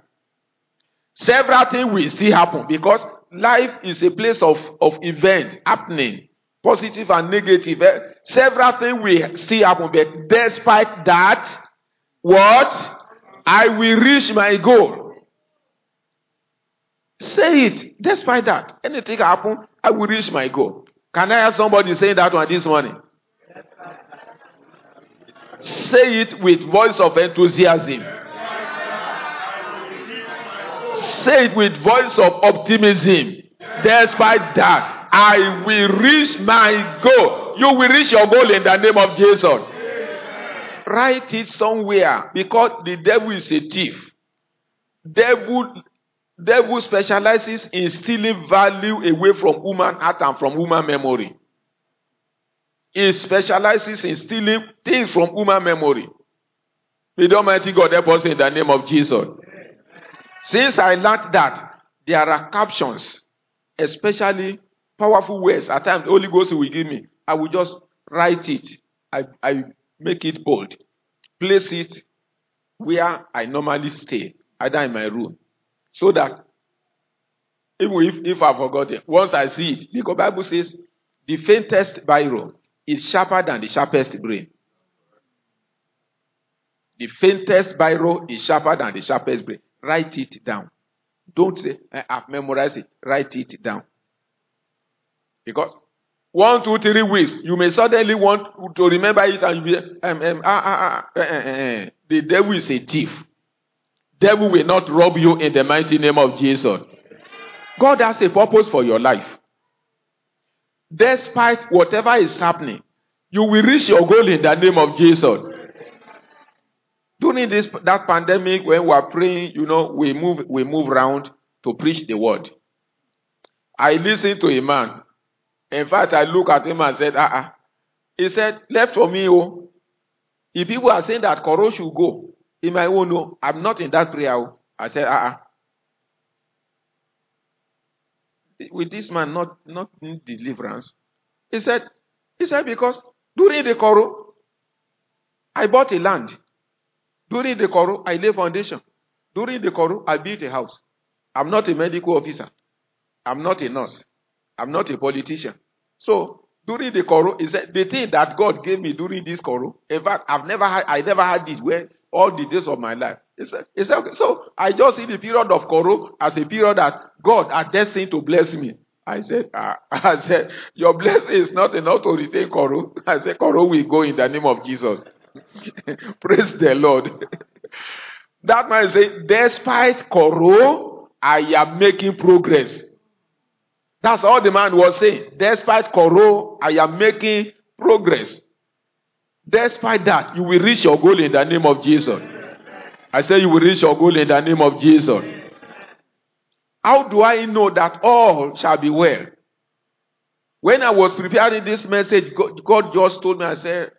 Several things will still happen because life is a place of, of event happening, positive and negative. Eh, several things will still happen, but despite that, what? I will reach my goal. Say it. Despite that, anything happen, I will reach my goal. Can I have somebody saying that one this morning? Say it with voice of enthusiasm. Say it with voice of optimism. Despite that, I will reach my goal. You will reach your goal in the name of Jesus. Write it somewhere because the devil is a thief. Devil, devil specializes in stealing value away from human heart and from human memory. He specializes in stealing things from human memory. May the Almighty God help us in the name of Jesus. Since I learned that, there are captions, especially powerful words. At times, the Holy Ghost will give me. I will just write it. I, I make it bold. Place it where I normally stay, either in my room. So that even if, if I forgot it, once I see it, because Bible says the faintest biro is sharper than the sharpest brain. The faintest biro is sharper than the sharpest brain. Write it down. Don't say, I've memorized it. Write it down. Because one, two, three weeks, you may suddenly want to remember it and be, um, um, ah, ah, ah, eh, eh, eh. the devil is a thief. Devil will not rob you in the mighty name of Jesus. God has a purpose for your life. Despite whatever is happening, you will reach your goal in the name of Jesus. During this that pandemic, when we are praying, you know, we move we move around to preach the word. I listened to a man. In fact, I look at him and said, ah, uh-uh. He said, left for me, oh. If people are saying that Koro should go, in my own, no, I'm not in that prayer. Oh. I said, ah, uh-uh. With this man not not need deliverance. He said, he said, because during the Koro, I bought a land. During the Koro, I lay foundation. During the Koro, I built a house. I'm not a medical officer. I'm not a nurse. I'm not a politician. So, during the coro, is the thing that God gave me during this coro, in fact, I've never had, I never had this where all the days of my life. He said okay. so I just see the period of coro as a period that God had destined to bless me. I said, ah, I said, your blessing is not enough to retain coro. I said, coro will go in the name of Jesus. Praise the Lord. that man said, despite coro, I am making progress. That's all the man was saying. Despite Koro, I am making progress. Despite that, you will reach your goal in the name of Jesus. I say you will reach your goal in the name of Jesus. How do I know that all shall be well? When I was preparing this message, God just told me, I said,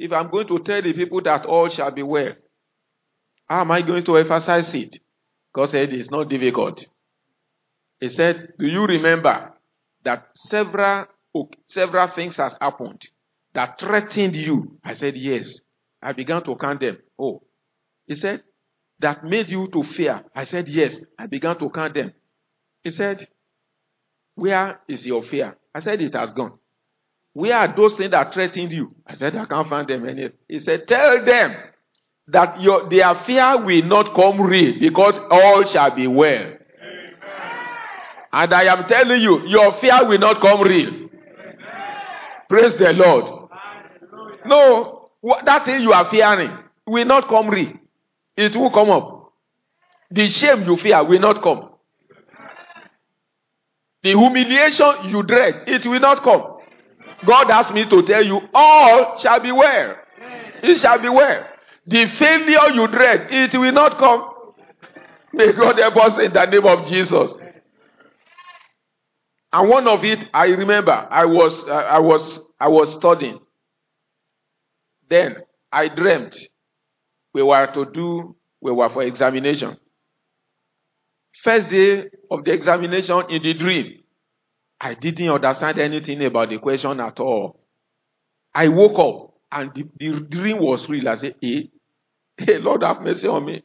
if I'm going to tell the people that all shall be well, how am I going to emphasize it? God said it's not difficult. He said, Do you remember that several, several things has happened that threatened you? I said, Yes. I began to count them. Oh. He said, That made you to fear. I said, Yes. I began to count them. He said, Where is your fear? I said, It has gone. Where are those things that threatened you? I said, I can't find them any. He said, Tell them that your, their fear will not come real because all shall be well. And I am telling you, your fear will not come real. Praise the Lord. No, that thing you are fearing will not come real. It will come up. The shame you fear will not come. The humiliation you dread, it will not come. God asked me to tell you, all shall be well. It shall be well. The failure you dread, it will not come. May God help us in the name of Jesus. And one of it, I remember, I was, I was, I was studying. Then I dreamt we were to do, we were for examination. First day of the examination in the dream, I didn't understand anything about the question at all. I woke up and the, the dream was real. I said, hey, hey, Lord have mercy on me.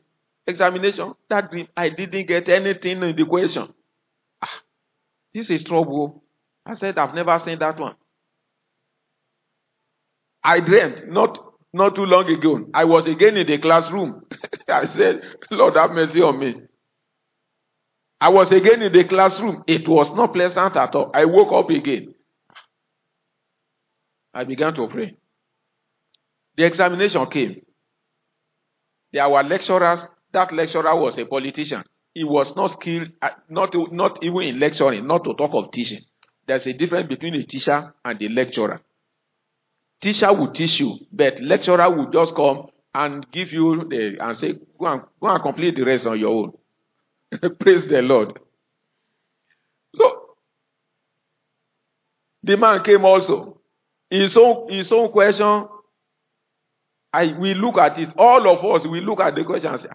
Examination, that dream, I didn't get anything in the question. Ah, this is trouble. I said, I've never seen that one. I dreamed not not too long ago. I was again in the classroom. I said, Lord, have mercy on me. I was again in the classroom. It was not pleasant at all. I woke up again. I began to pray. The examination came. There were lecturers. That lecturer was a politician. he was not skilled, not, not even in lecturing, not to talk of teaching. There's a difference between a teacher and a lecturer. Teacher will teach you, but lecturer will just come and give you the and say, go and go and complete the rest on your own. Praise the Lord. So the man came also. His own his own question. I we look at it. All of us we look at the question and say,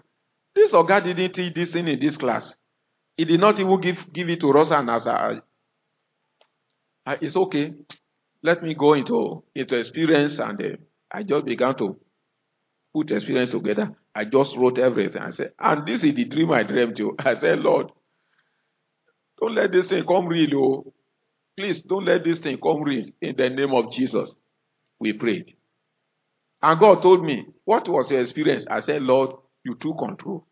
This Oga didn't teach this thing in this class. He did not even give, give it to Rosa and Asa. Uh, it's okay. Let me go into, into experience and uh, I just began to put experience together. I just wrote everything. I said, and this is the dream I dreamed you. Oh. I said, Lord, don't let this thing come real. Oh. Please don't let this thing come real. In the name of Jesus, we prayed. And God told me, What was your experience? I said, Lord, you took control.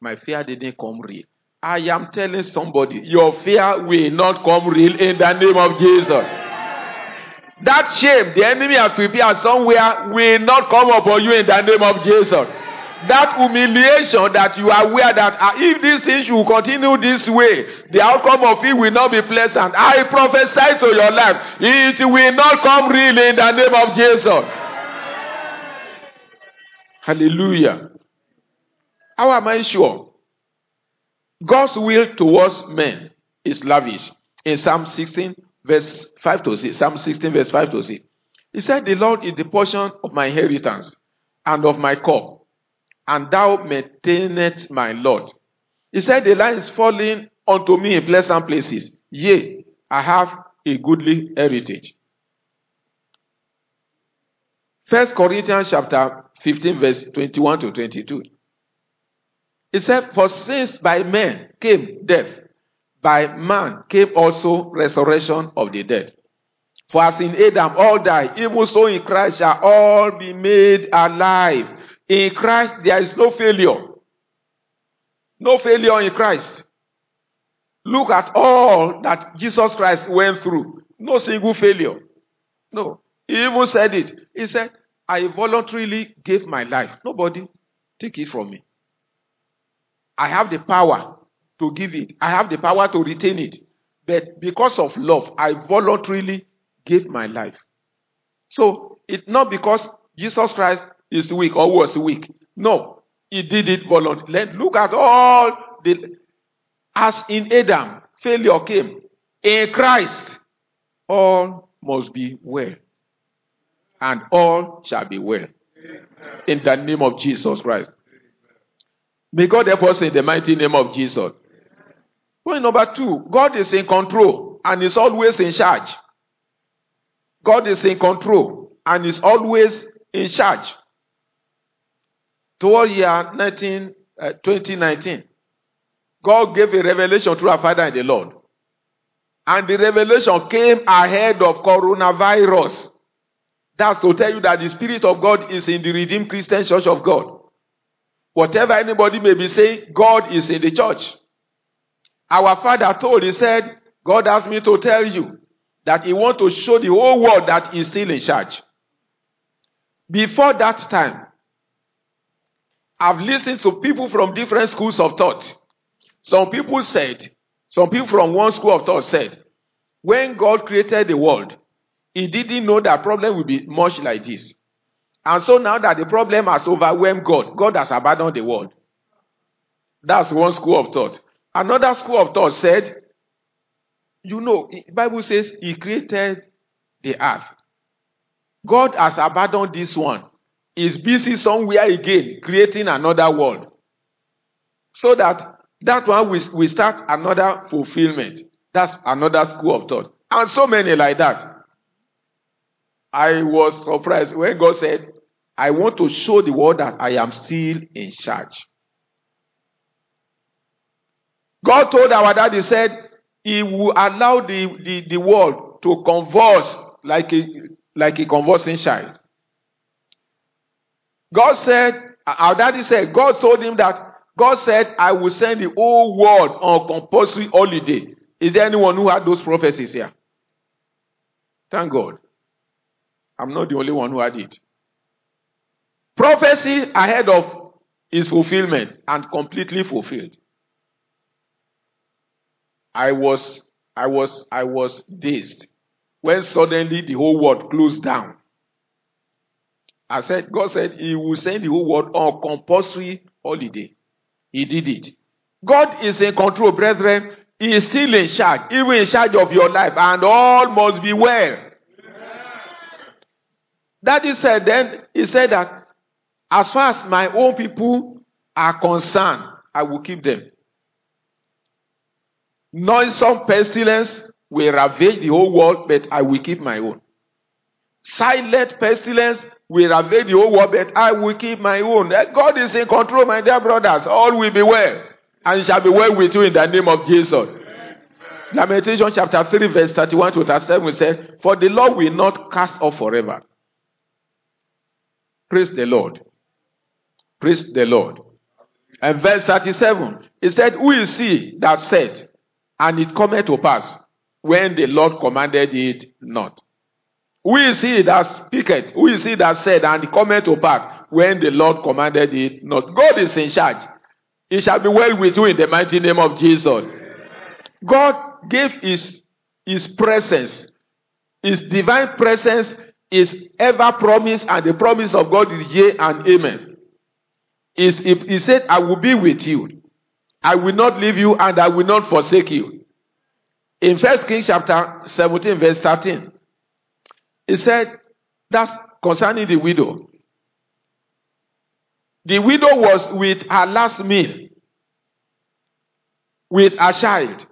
My fear didn't come real. I am telling somebody, your fear will not come real in the name of Jesus. That shame the enemy has prepared somewhere will not come upon you in the name of Jesus. That humiliation that you are aware that uh, if these things should continue this way, the outcome of it will not be pleasant. I prophesy to your life, it will not come real in the name of Jesus. Hallelujah. How am I sure? God's will towards men is lavish. In Psalm 16, verse 5 to 6. Psalm 16, verse 5 to 6. He said, The Lord is the portion of my inheritance and of my cup, and thou maintainest my Lord. He said, The line is falling unto me in pleasant places. Yea, I have a goodly heritage. First Corinthians chapter 15, verse 21 to 22. He said, For since by men came death, by man came also resurrection of the dead. For as in Adam all die, even so in Christ shall all be made alive. In Christ there is no failure. No failure in Christ. Look at all that Jesus Christ went through. No single failure. No. He even said it. He said, I voluntarily gave my life. Nobody take it from me. I have the power to give it. I have the power to retain it. But because of love, I voluntarily gave my life. So it's not because Jesus Christ is weak or was weak. No, he did it voluntarily. Look at all the as in Adam, failure came. In Christ, all must be well. And all shall be well. In the name of Jesus Christ. May God help us in the mighty name of Jesus. Point number two, God is in control and is always in charge. God is in control and is always in charge. Toward year 19, uh, 2019, God gave a revelation to our Father in the Lord. And the revelation came ahead of coronavirus. That's to tell you that the Spirit of God is in the Redeemed Christian Church of God. Whatever anybody may be saying, God is in the church. Our father told, he said, God asked me to tell you that he wants to show the whole world that he's still in charge. Before that time, I've listened to people from different schools of thought. Some people said, some people from one school of thought said, when God created the world, he didn't know that problem would be much like this. And so now that the problem has overwhelmed God, God has abandoned the world. That's one school of thought. Another school of thought said, you know, Bible says he created the earth. God has abandoned this one. He's busy somewhere again creating another world. So that that one we, will start another fulfillment. That's another school of thought. And so many like that. I was surprised when God said, I want to show the world that I am still in charge. God told our dad, He said, He will allow the, the, the world to converse like a, like a conversing child. God said, our daddy said, God told him that God said, I will send the whole world on compulsory holiday. Is there anyone who had those prophecies here? Thank God. I'm not the only one who had it. Prophecy ahead of his fulfillment and completely fulfilled. I was, I was, I was dazed when suddenly the whole world closed down. I said, God said He will send the whole world on compulsory holiday. He did it. God is in control, brethren. He is still in charge, even in charge of your life, and all must be well. That is said, then he said that as far as my own people are concerned, I will keep them. Noisome pestilence will ravage the whole world, but I will keep my own. Silent pestilence will ravage the whole world, but I will keep my own. Eh, God is in control, my dear brothers. All will be well, and shall be well with you in the name of Jesus. Lamentation chapter 3, verse 31 to 37 says, For the Lord will not cast off forever. Praise the Lord. Praise the Lord. And verse 37, he said, Who is he that said, and it cometh to pass when the Lord commanded it not? Who is he that speaketh? Who is he that said, and cometh to pass when the Lord commanded it not? God is in charge. It shall be well with you in the mighty name of Jesus. God gave his, his presence, his divine presence is ever promised, and the promise of God is yea and amen. Is he said, I will be with you. I will not leave you and I will not forsake you. In First Kings chapter 17, verse 13, he said, that's concerning the widow. The widow was with her last meal, with her child.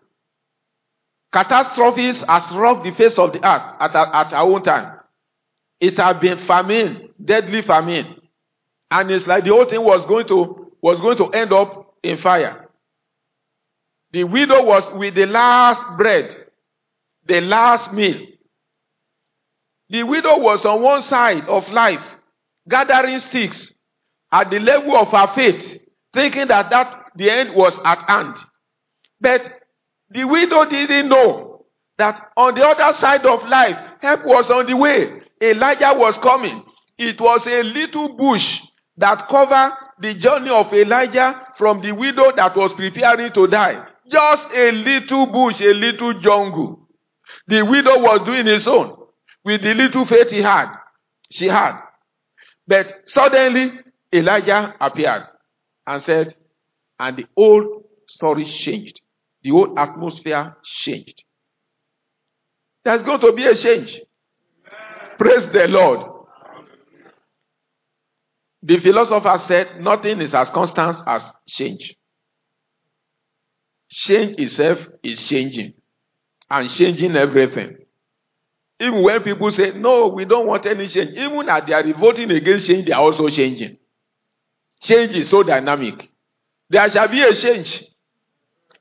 Catastrophes has rocked the face of the earth at, at her own time. It had been famine, deadly famine. And it's like the whole thing was going to was going to end up in fire. The widow was with the last bread, the last meal. The widow was on one side of life, gathering sticks at the level of her faith, thinking that, that the end was at hand. But the widow didn't know that on the other side of life, help was on the way. Elijah was coming. It was a little bush that covered the journey of Elijah from the widow that was preparing to die. Just a little bush, a little jungle. The widow was doing his own with the little faith he had. She had. But suddenly, Elijah appeared and said, and the old story changed. The whole atmosphere changed. There's going to be a change. Praise the Lord. The philosopher said nothing is as constant as change. Change itself is changing and changing everything. Even when people say, no, we don't want any change, even as they are revolting against change, they are also changing. Change is so dynamic. There shall be a change.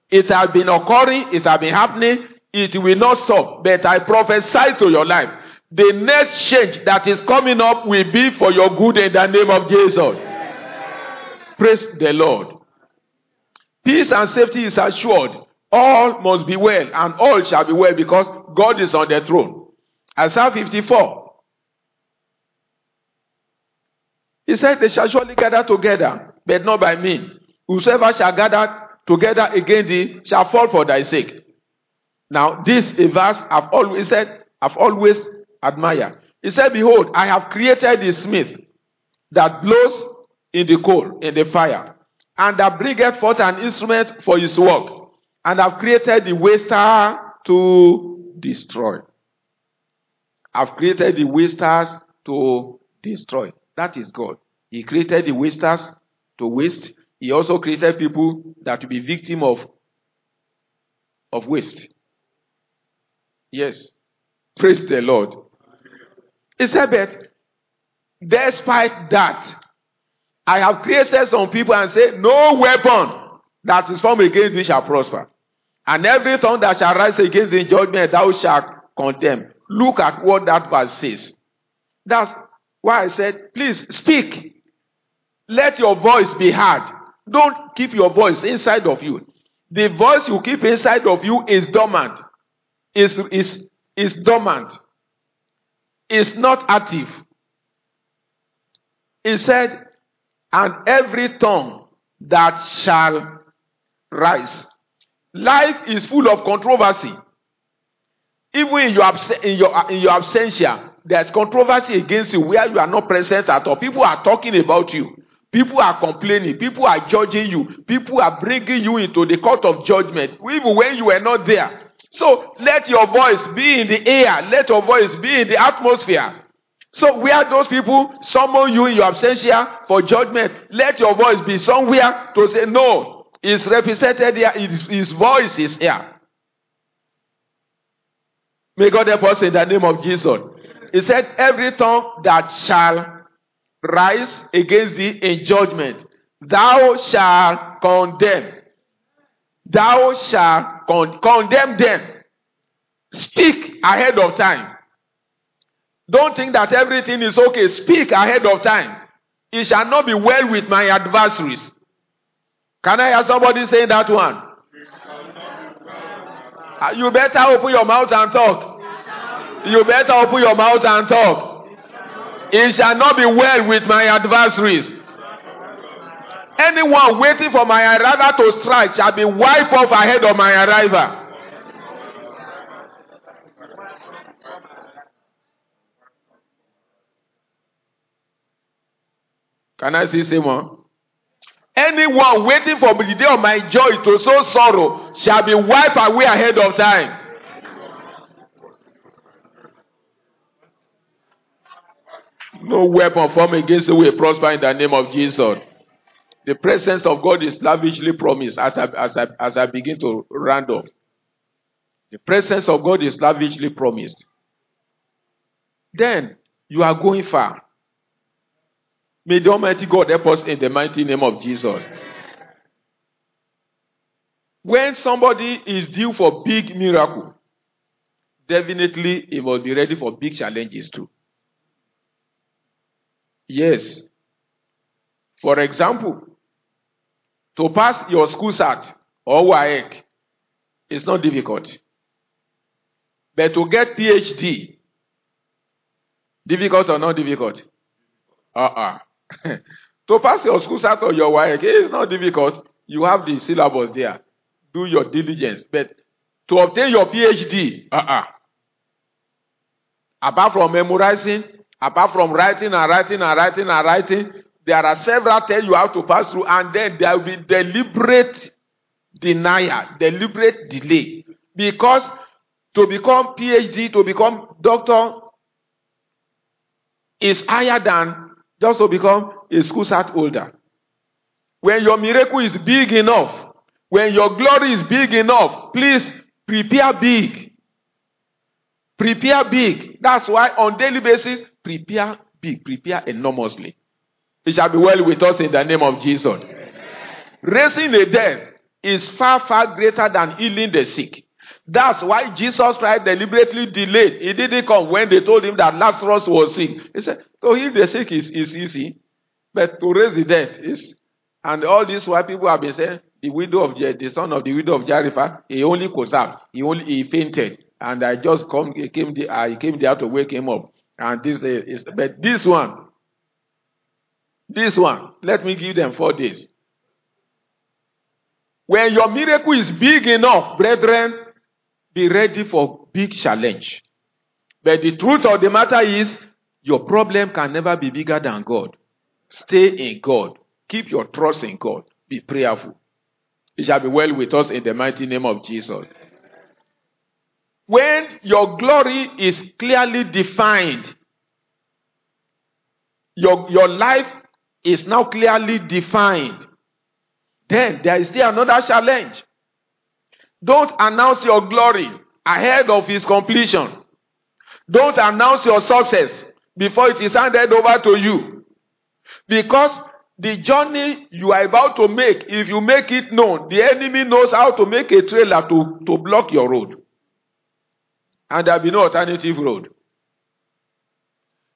It has been occurring, it has been happening, it will not stop. But I prophesy to your life. The next change that is coming up will be for your good in the name of Jesus. Praise the Lord. Peace and safety is assured. All must be well, and all shall be well because God is on the throne. Isaiah 54. He said, They shall surely gather together, but not by me. Whosoever shall gather together against thee shall fall for thy sake. Now, this a verse I've always said, I've always admired. He said, Behold, I have created the smith that blows in the coal, in the fire, and that bringeth forth an instrument for his work, and i have created the waster to destroy. I've created the wasters to destroy. That is God. He created the wasters to waste. He also created people that will be victim of, of waste. Yes. Praise the Lord. He said, but despite that, I have created some people and said, No weapon that is formed against thee shall prosper. And every tongue that shall rise against thee in judgment thou shalt condemn. Look at what that verse says. That's why I said, please speak. Let your voice be heard. Don't keep your voice inside of you. The voice you keep inside of you is dormant. Is, is, is dormant. Is not active. He said, and every tongue that shall rise. Life is full of controversy. Even in your, abs- in your, in your absentia, there's controversy against you where you are not present at all. People are talking about you. People are complaining. People are judging you. People are bringing you into the court of judgment, even when you were not there. So let your voice be in the air. Let your voice be in the atmosphere. So where those people summon you in your absentia for judgment, let your voice be somewhere to say, no, it's represented here. His, his voice is here. May God help us in the name of Jesus. He said, Every tongue that shall rise against thee in judgment, thou shalt condemn. Thou shalt con- condemn them. Speak ahead of time. Don't think that everything is okay. Speak ahead of time. It shall not be well with my adversaries. Can I hear somebody saying that one? Uh, You better open your mouth and talk. You better open your mouth and talk. It shall not be well with my adversaries. Anyone waiting for my arrival to strike shall be wiped off ahead of my arrival. Can I see more? Anyone waiting for the day of my joy to sow sorrow shall be wiped away ahead of time. No weapon formed against you will prosper in the name of Jesus. The presence of God is lavishly promised as I, as I, as I begin to round off. The presence of God is lavishly promised. Then you are going far. May the Almighty God help us in the mighty name of Jesus. When somebody is due for big miracle, definitely he must be ready for big challenges too. Yes. For example, to pass your school SAT or WAEC is not difficult. But to get PhD, difficult or not difficult? Uh-uh. to pass your school SAT or your WAEC is not difficult. You have the syllabus there. Do your diligence. But to obtain your PhD, uh-uh. Apart from memorizing, apart from writing and writing and writing and writing, there are several tests you have to pass through, and then there will be deliberate denial, deliberate delay. Because to become PhD, to become doctor, is higher than just to become a school start holder. When your miracle is big enough, when your glory is big enough, please prepare big. Prepare big. That's why on daily basis, prepare big, prepare enormously. It shall be well with us in the name of Jesus. Raising the dead is far, far greater than healing the sick. That's why Jesus Christ deliberately delayed. He didn't come when they told him that Lazarus was sick. He said, to heal the sick is, is easy, but to raise the dead is. And all this why people have been saying, the widow of the son of the widow of Jericho, he only collapsed, he only he fainted, and I just come, he came there, I came there to wake him up. And this is, but this one, this one, let me give them four days. When your miracle is big enough, brethren, be ready for big challenge. But the truth of the matter is, your problem can never be bigger than God. Stay in God. Keep your trust in God. Be prayerful. It shall be well with us in the mighty name of Jesus. When your glory is clearly defined, your, your life is now clearly defined, then there is still another challenge. Don't announce your glory ahead of its completion. Don't announce your success before it is handed over to you. Because the journey you are about to make, if you make it known, the enemy knows how to make a trailer to, to block your road. And there will be no alternative road.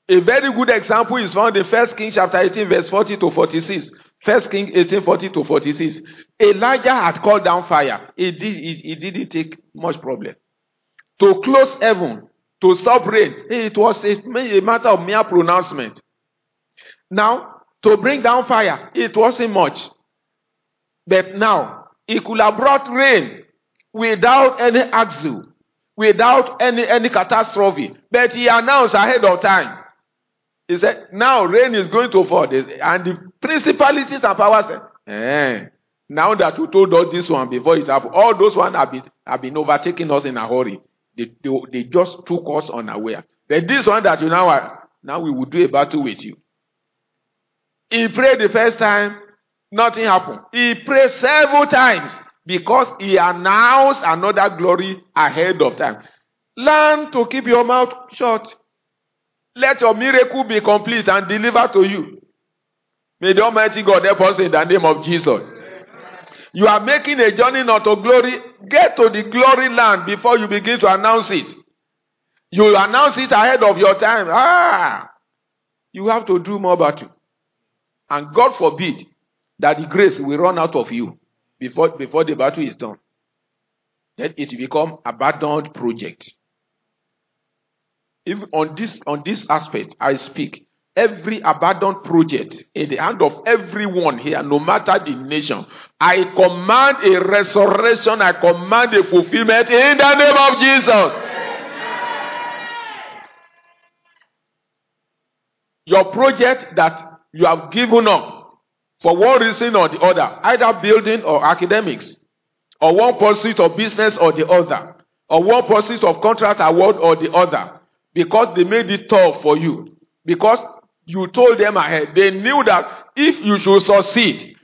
A very good example is found in 1 Kings chapter 18, verse 40 to 46. First King 18, 40 to 46. Elijah had called down fire. It, did, it, it didn't take much problem. To close heaven, to stop rain, it was a, a matter of mere pronouncement. Now, to bring down fire, it wasn't much. But now, he could have brought rain without any axle, without any, any catastrophe. But he announced ahead of time. He said, now rain is going to fall. And the principalities and powers said, eh, now that you told us this one before it happened, all those ones have been, have been overtaking us in a hurry. They, they, they just took us unaware. But this one that you now are, now we will do a battle with you. He prayed the first time, nothing happened. He prayed several times because he announced another glory ahead of time. Learn to keep your mouth shut. Let your miracle be complete and delivered to you. May the Almighty God help us in the name of Jesus. You are making a journey not to glory. Get to the glory land before you begin to announce it. You announce it ahead of your time. Ah, you have to do more battle. And God forbid that the grace will run out of you before, before the battle is done. Then it will become abandoned project. If on this on this aspect I speak, every abandoned project in the hand of everyone here, no matter the nation, I command a resurrection, I command a fulfillment in the name of Jesus. Your project that you have given up for one reason or the other, either building or academics, or one pursuit of business or the other, or one pursuit of contract award or the other, because they made it tough for you. Because you told them ahead. They knew that if you should succeed,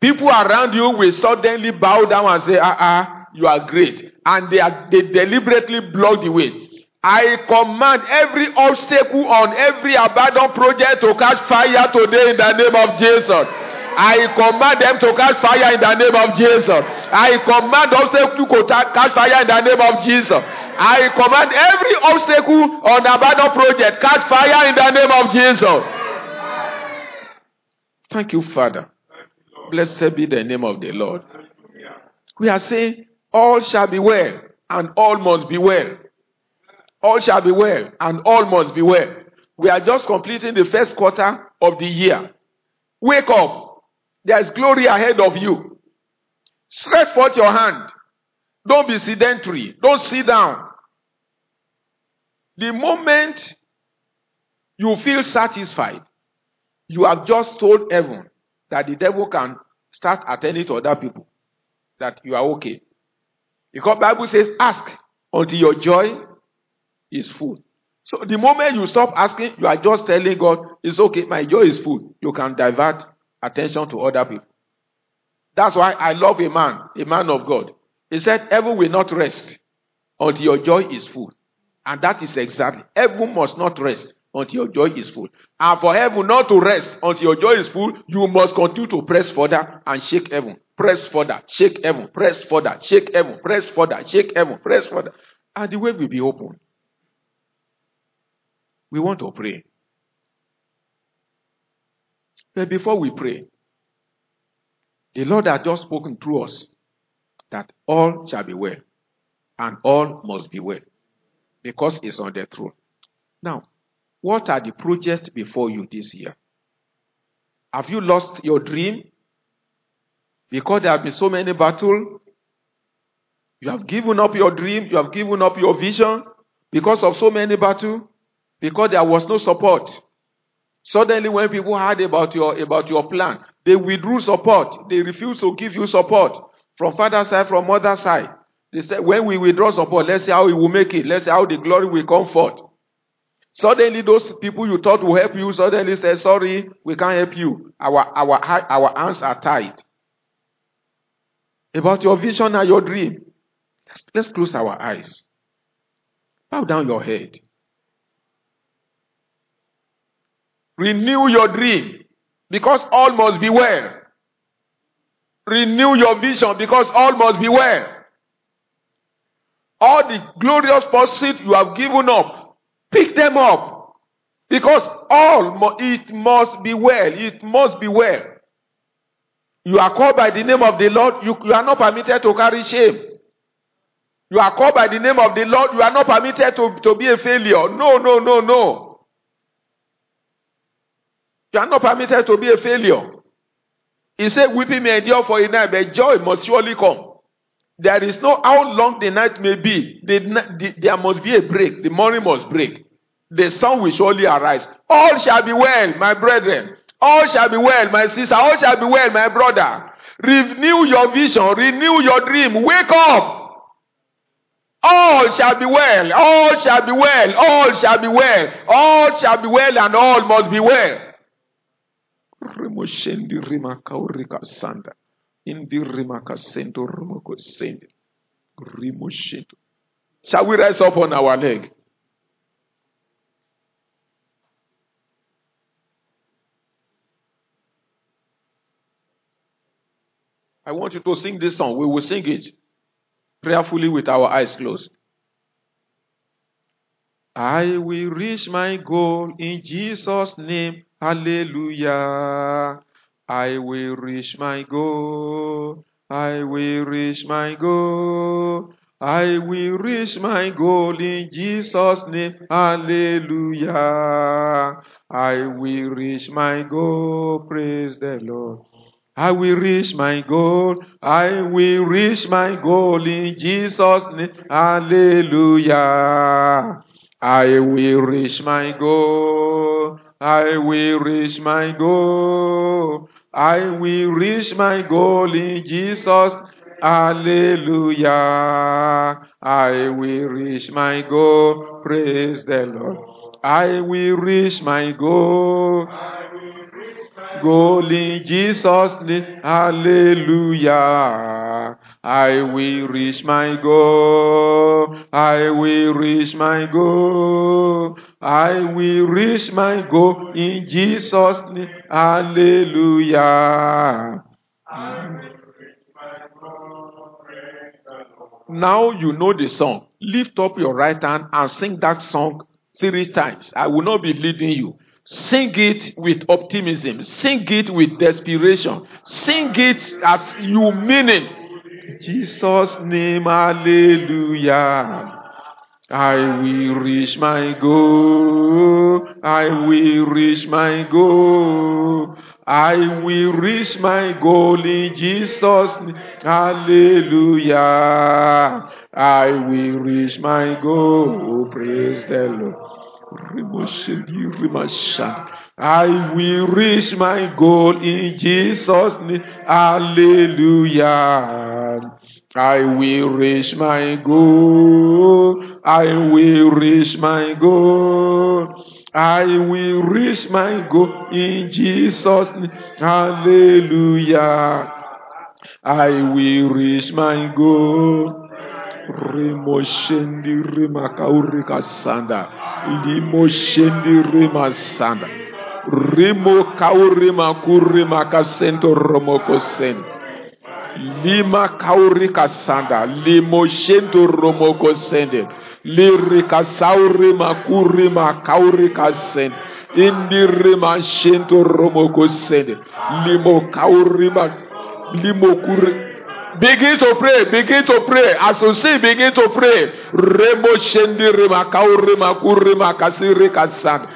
people around you will suddenly bow down and say, ah, ah, you are great. And they, are, they deliberately block the way. I command every obstacle on every abandoned project to catch fire today in the name of Jesus. I command them to catch fire in the name of Jesus. I command obstacles to catch fire in the name of Jesus. I command every obstacle on the battle project catch fire in the name of Jesus. Thank you, Father. Blessed be the name of the Lord. We are saying, all shall be well, and all must be well. All shall be well, and all must be well. We are just completing the first quarter of the year. Wake up. There is glory ahead of you. Stretch forth your hand. Don't be sedentary. Don't sit down. The moment you feel satisfied, you have just told heaven that the devil can start attending to other people, that you are okay. Because Bible says, ask until your joy is full. So the moment you stop asking, you are just telling God, it's okay, my joy is full. You can divert attention to other people. That's why I love a man, a man of God. He said, Heaven will not rest until your joy is full. And that is exactly. Heaven must not rest until your joy is full. And for heaven not to rest until your joy is full, you must continue to press further and shake heaven. Press further, shake heaven, press further, shake heaven, press further, shake heaven, press further. And the way will be open. We want to pray. But before we pray, the Lord has just spoken through us that all shall be well and all must be well because it's on the throne. Now, what are the projects before you this year? Have you lost your dream? Because there have been so many battles. You have given up your dream. You have given up your vision because of so many battles. Because there was no support. Suddenly, when people heard about your about your plan, they withdrew support. They refused to give you support from father side, from mother side. They said, when we withdraw support, let's see how we will make it. Let's see how the glory will come forth. Suddenly, those people you thought will help you suddenly say, sorry, we can't help you. Our, our, our hands are tied. About your vision and your dream. Let's, let's close our eyes. Bow down your head. Renew your dream because all must be well. Renew your vision because all must be well. All the glorious pursuit you have given up, pick them up. Because all, it must be well. It must be well. You are called by the name of the Lord. You, you are not permitted to carry shame. You are called by the name of the Lord. You are not permitted to, to be a failure. No, no, no, no. You are not permitted to be a failure. He said, Weeping may endure for a night, but joy must surely come. There is no how long the night may be. The, the, there must be a break. The morning must break. The sun will surely arise. All shall be well, my brethren. All shall be well, my sister. All shall be well, my brother. Renew your vision. Renew your dream. Wake up. All shall be well. All shall be well. All shall be well. All shall be well, and all must be well. Shall we rise up on our leg? I want you to sing this song. We will sing it prayerfully with our eyes closed. I will reach my goal in Jesus' name. Hallelujah. I will reach my goal. I will reach my goal. I will reach my goal in Jesus' name. Hallelujah. I will reach my goal. Praise the Lord. I will reach my goal. I will reach my goal in Jesus' name. Hallelujah. I will reach my goal. I will reach my goal. I will reach my goal in Jesus. Hallelujah. I will reach my goal. Praise the Lord. I will reach my goal. Goal in Jesus' name. Hallelujah. I will reach my goal. I will reach my goal. I will reach my goal in Jesus' name. Hallelujah. Now you know the song. Lift up your right hand and sing that song three times. I will not be leading you. Sing it with optimism. Sing it with desperation. Sing it as you mean it. Jesus' name, hallelujah. I will reach my goal. I will reach my goal. I will reach my goal in Jesus' name. Hallelujah. I will reach my goal. Oh, praise the Lord. I will reach my goal in Jesus' name. Hallelujah. I will reach my goal. I will reach my goal. I will reach my goal in Jesus' name. Hallelujah. I will reach my goal. Remoshendi remakauri kasanda. Limoshendi remasanda. Remo kauri makuri makasento romokosendo. Lima kauri kasanda, limo shento romoko sende, lirika sauri makuri makauri kasende, indiri ma shento romoko sende, limo kauri ma, limo kuri. Begin to pray, begin to pray. As you see, begin to pray. Remo shendi rima kauri makuri makasiri kasanda.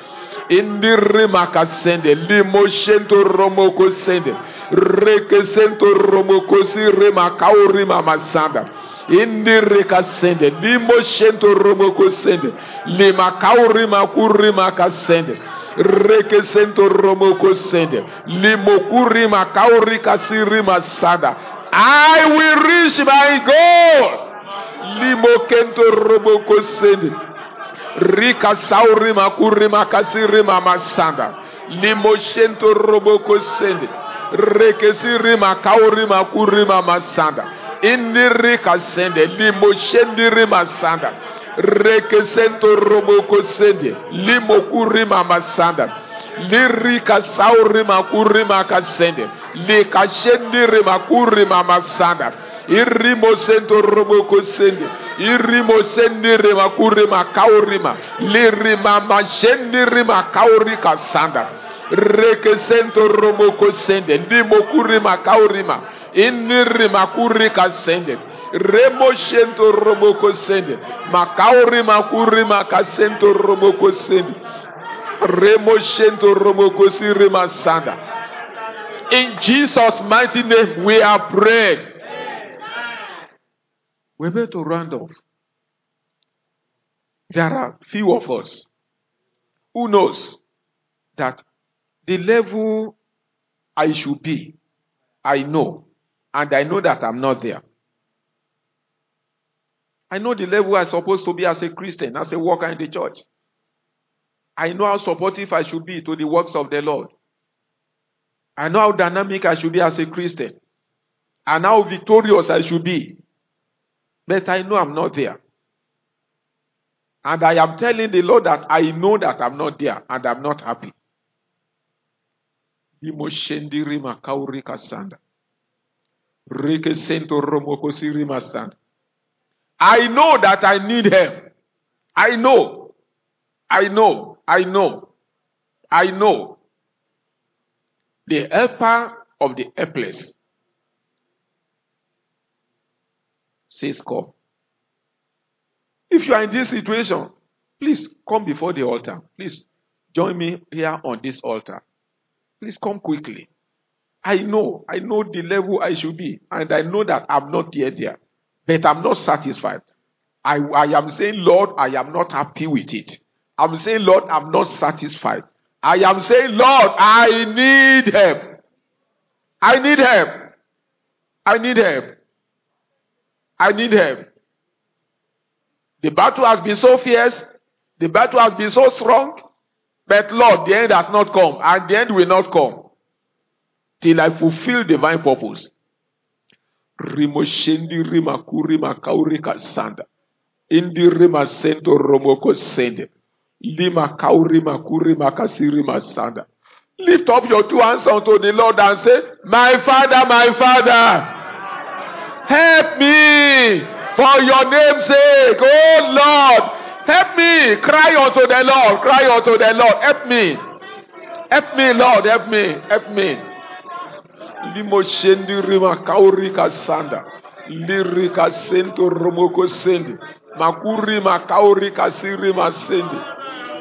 Indiri makasende, limo shento romoko sende rekesento romokosi remakauri mamasanda indi rekasende limo shento romokosende limakauri makuri makasende rekesento romokosende limokuri makauri kasiri masada I will reach my goal. Limokento romokosende rika sauri makuri makasiri masanda limoshento robokosende rekesirima kaurima kurima masanda indirika sende limoshendirima sanda rekesento roboko sende limokurima masanda lirika saurima kurima kasende likashendirima kurima masanda irimo sento roboko sende irimo sendirima kurima kaurima. Lirima mashendirima kaurika sanda. Rekesento romoko sende ndimokurima kaurima. Inirima kurika sende. Remoshento romoko sende makaurima kurima kasento romoko sende remoshento romoko sirima sanda. In jesus mighty name we are prayed we're about to round off there are few of us who knows that the level I should be, I know. And I know that I'm not there. I know the level I'm supposed to be as a Christian, as a worker in the church. I know how supportive I should be to the works of the Lord. I know how dynamic I should be as a Christian. And how victorious I should be. But I know I'm not there. And I am telling the Lord that I know that I'm not there and I'm not happy. I know that I need him. I know. I know. I know. I know. The helper of the helpless says. If you are in this situation, please come before the altar. Please join me here on this altar. Please come quickly. I know, I know the level I should be, and I know that I'm not yet there, but I'm not satisfied. I, I am saying, Lord, I am not happy with it. I'm saying, Lord, I'm not satisfied. I am saying, Lord, I need help. I need help. I need help. I need help. The battle has been so fierce. The battle has been so strong. But Lord, the end has not come, and the end will not come till I fulfill divine purpose. Rimoshendi rimakuri makauri kasanda. Indi rima sendo romoko sende. Lima kauri makuri makasiri masanda. Lift up your two hands unto the Lord and say, My Father, my Father, help me For your name's sake, oh Lord, help me. Cry unto the Lord. Cry unto the Lord. Help me. Help me, Lord. Help me. Help me. Limo shendi rima kaurika sanda. Lirika sento romoko sendi. Makuri makaurika sirima sendi.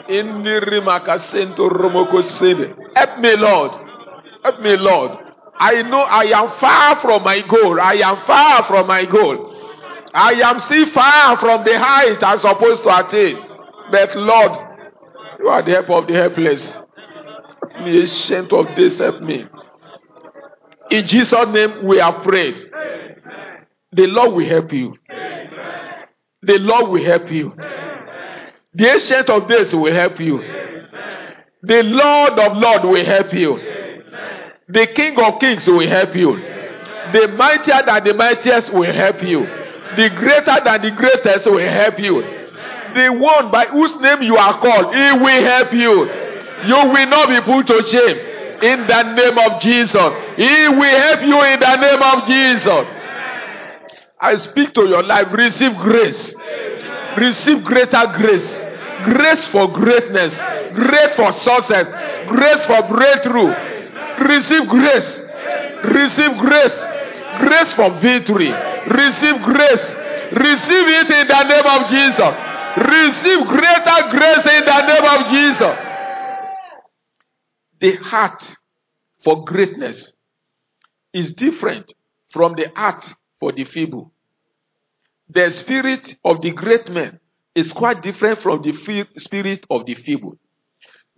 Indiri makasento romoko sendi. Help me, Lord. Help me, Lord. I know I am far from my goal. I am far from my goal. I am still far from the height I'm supposed to attain. But Lord, you are the help of the helpless. The ancient of days, help me. In Jesus' name, we have prayed. The Lord will help you. The Lord will help you. The ancient of days will help you. The Lord of Lords will help you. The King of Kings will help you. The mightier than the mightiest will help you. The greater than the greatest will help you. The one by whose name you are called, he will help you. You will not be put to shame. In the name of Jesus. He will help you in the name of Jesus. I speak to your life. Receive grace. Receive greater grace. Grace for greatness. Grace for success. Grace for breakthrough. Receive grace. Receive grace. Grace for victory. Receive grace. Receive it in the name of Jesus. Receive greater grace in the name of Jesus. The heart for greatness is different from the heart for the feeble. The spirit of the great man is quite different from the spirit of the feeble.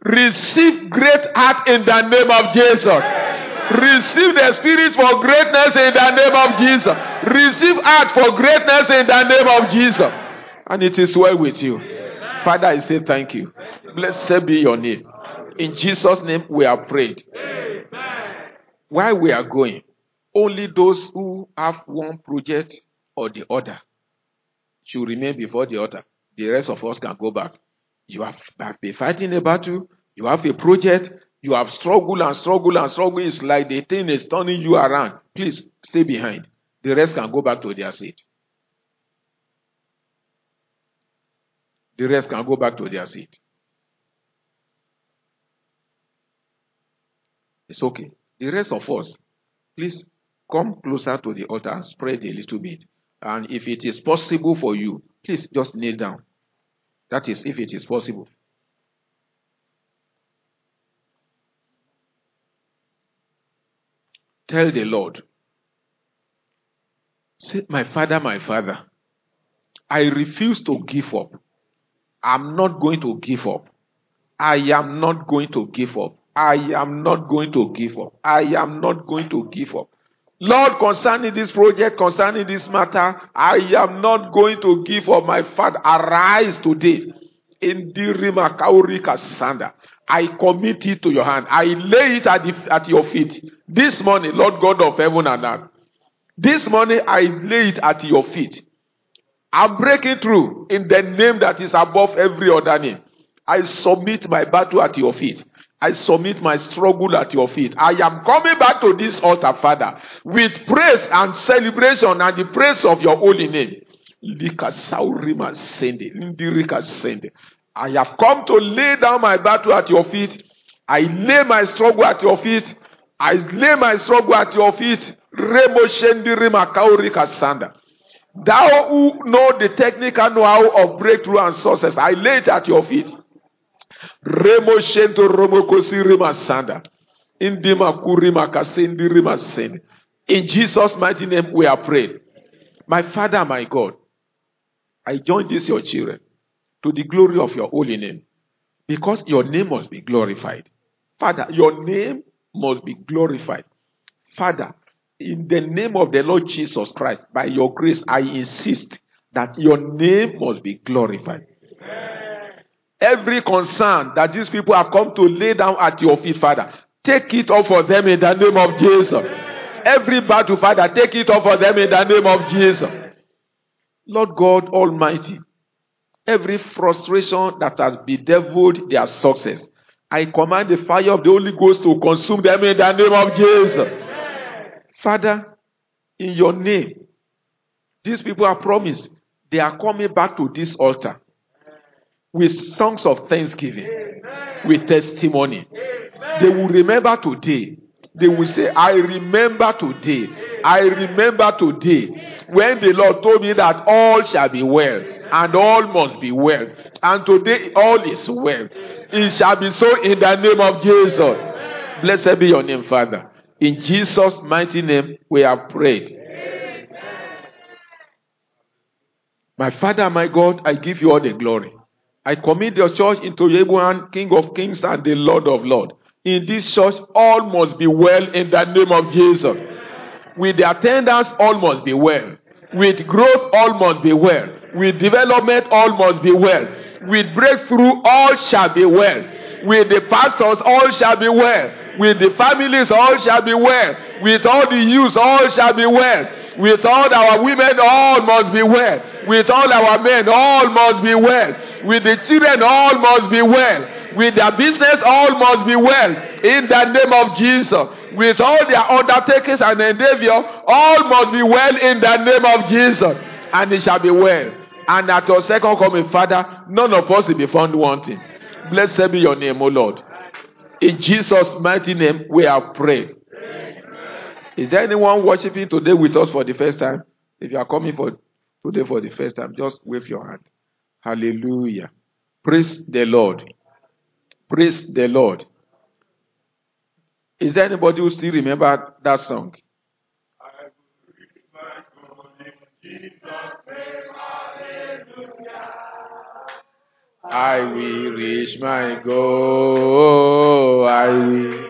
Receive great heart in the name of Jesus. Receive the spirit for greatness in the name of Jesus. Receive heart for greatness in the name of Jesus. And it is well with you. Father, I say thank you. Blessed be your name. In Jesus' name we are prayed. Why we are going, only those who have one project or the other should remain before the altar. The rest of us can go back. You have been fighting a battle, you have a project, you have struggled and struggled and struggled. It's like the thing is turning you around. Please stay behind. The rest can go back to their seat. The rest can go back to their seat. It's okay. The rest of us, please come closer to the altar, spread a little bit. And if it is possible for you, please just kneel down. That is, if it is possible. Tell the Lord, say, My Father, my Father, I refuse to give up. I'm not going to give up. I am not going to give up. I am not going to give up. I am not going to give up. Lord, concerning this project, concerning this matter, I am not going to give up. My Father, arise today. In Dirima Kaurika Sanda. I commit it to your hand. I lay it at, the, at your feet. This morning, Lord God of heaven and earth. This morning, I lay it at your feet. I'm breaking through in the name that is above every other name. I submit my battle at your feet. I submit my struggle at your feet. I am coming back to this altar, Father, with praise and celebration and the praise of your holy name. I have come to lay down my battle at your feet. I lay my struggle at your feet. I lay my struggle at your feet. Thou who know the technical know-how of breakthrough and success, I lay it at your feet. Remo shento romo kosi rima sanda. Indima kurima kasendi rima send. In Jesus' mighty name we are prayed. My Father, my God, I join this your children to the glory of your holy name. Because your name must be glorified. Father, your name must be glorified. Father, in the name of the Lord Jesus Christ, by your grace, I insist that your name must be glorified. Every concern that these people have come to lay down at your feet, Father, take it off for them in the name of Jesus. Every battle, Father, take it off for them in the name of Jesus. Lord God Almighty, every frustration that has bedeviled their success. I command the fire of the Holy Ghost to consume them in the name of Jesus. Father, in your name, These people are promised. They are coming back to this altar with songs of thanksgiving, with testimony. They will remember today. They will say, I remember today. I remember today when the Lord told me that all shall be well and all must be well. And today all is well. It shall be so in the name of Jesus. Blessed be your name, Father. In Jesus' mighty name, we have prayed. My Father, my God, I give you all the glory. I commit your church into your hand, King of kings and the Lord of lords. In this church, all must be well in the name of Jesus. With the attendance, all must be well. With growth, all must be well. With development, all must be well. With breakthrough, all shall be well. With the pastors, all shall be well. With the families, all shall be well. With all the youth, all shall be well. With all our women, all must be well. With all our men, all must be well. With the children, all must be well. With their business, all must be well. In the name of Jesus. With all their undertakings and endeavor, all must be well in the name of Jesus. And it shall be well. And at your second coming, Father, none of us will be found wanting. Blessed be your name, O Lord. In Jesus' mighty name, we have prayed. Is there anyone worshiping today with us for the first time? If you are coming for today for the first time, just wave your hand. Hallelujah. Praise the Lord. Praise the Lord. Is there anybody who still remember that song? I will reach my goal. I will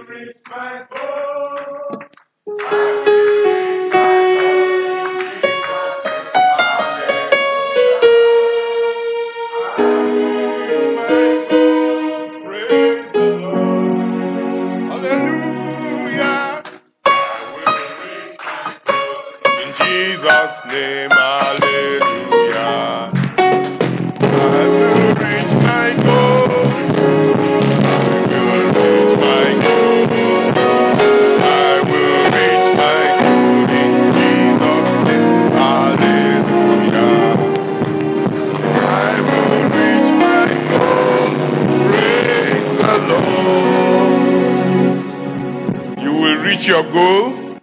reach your goal.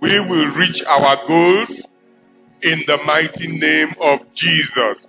We will reach our goals in the mighty name of Jesus.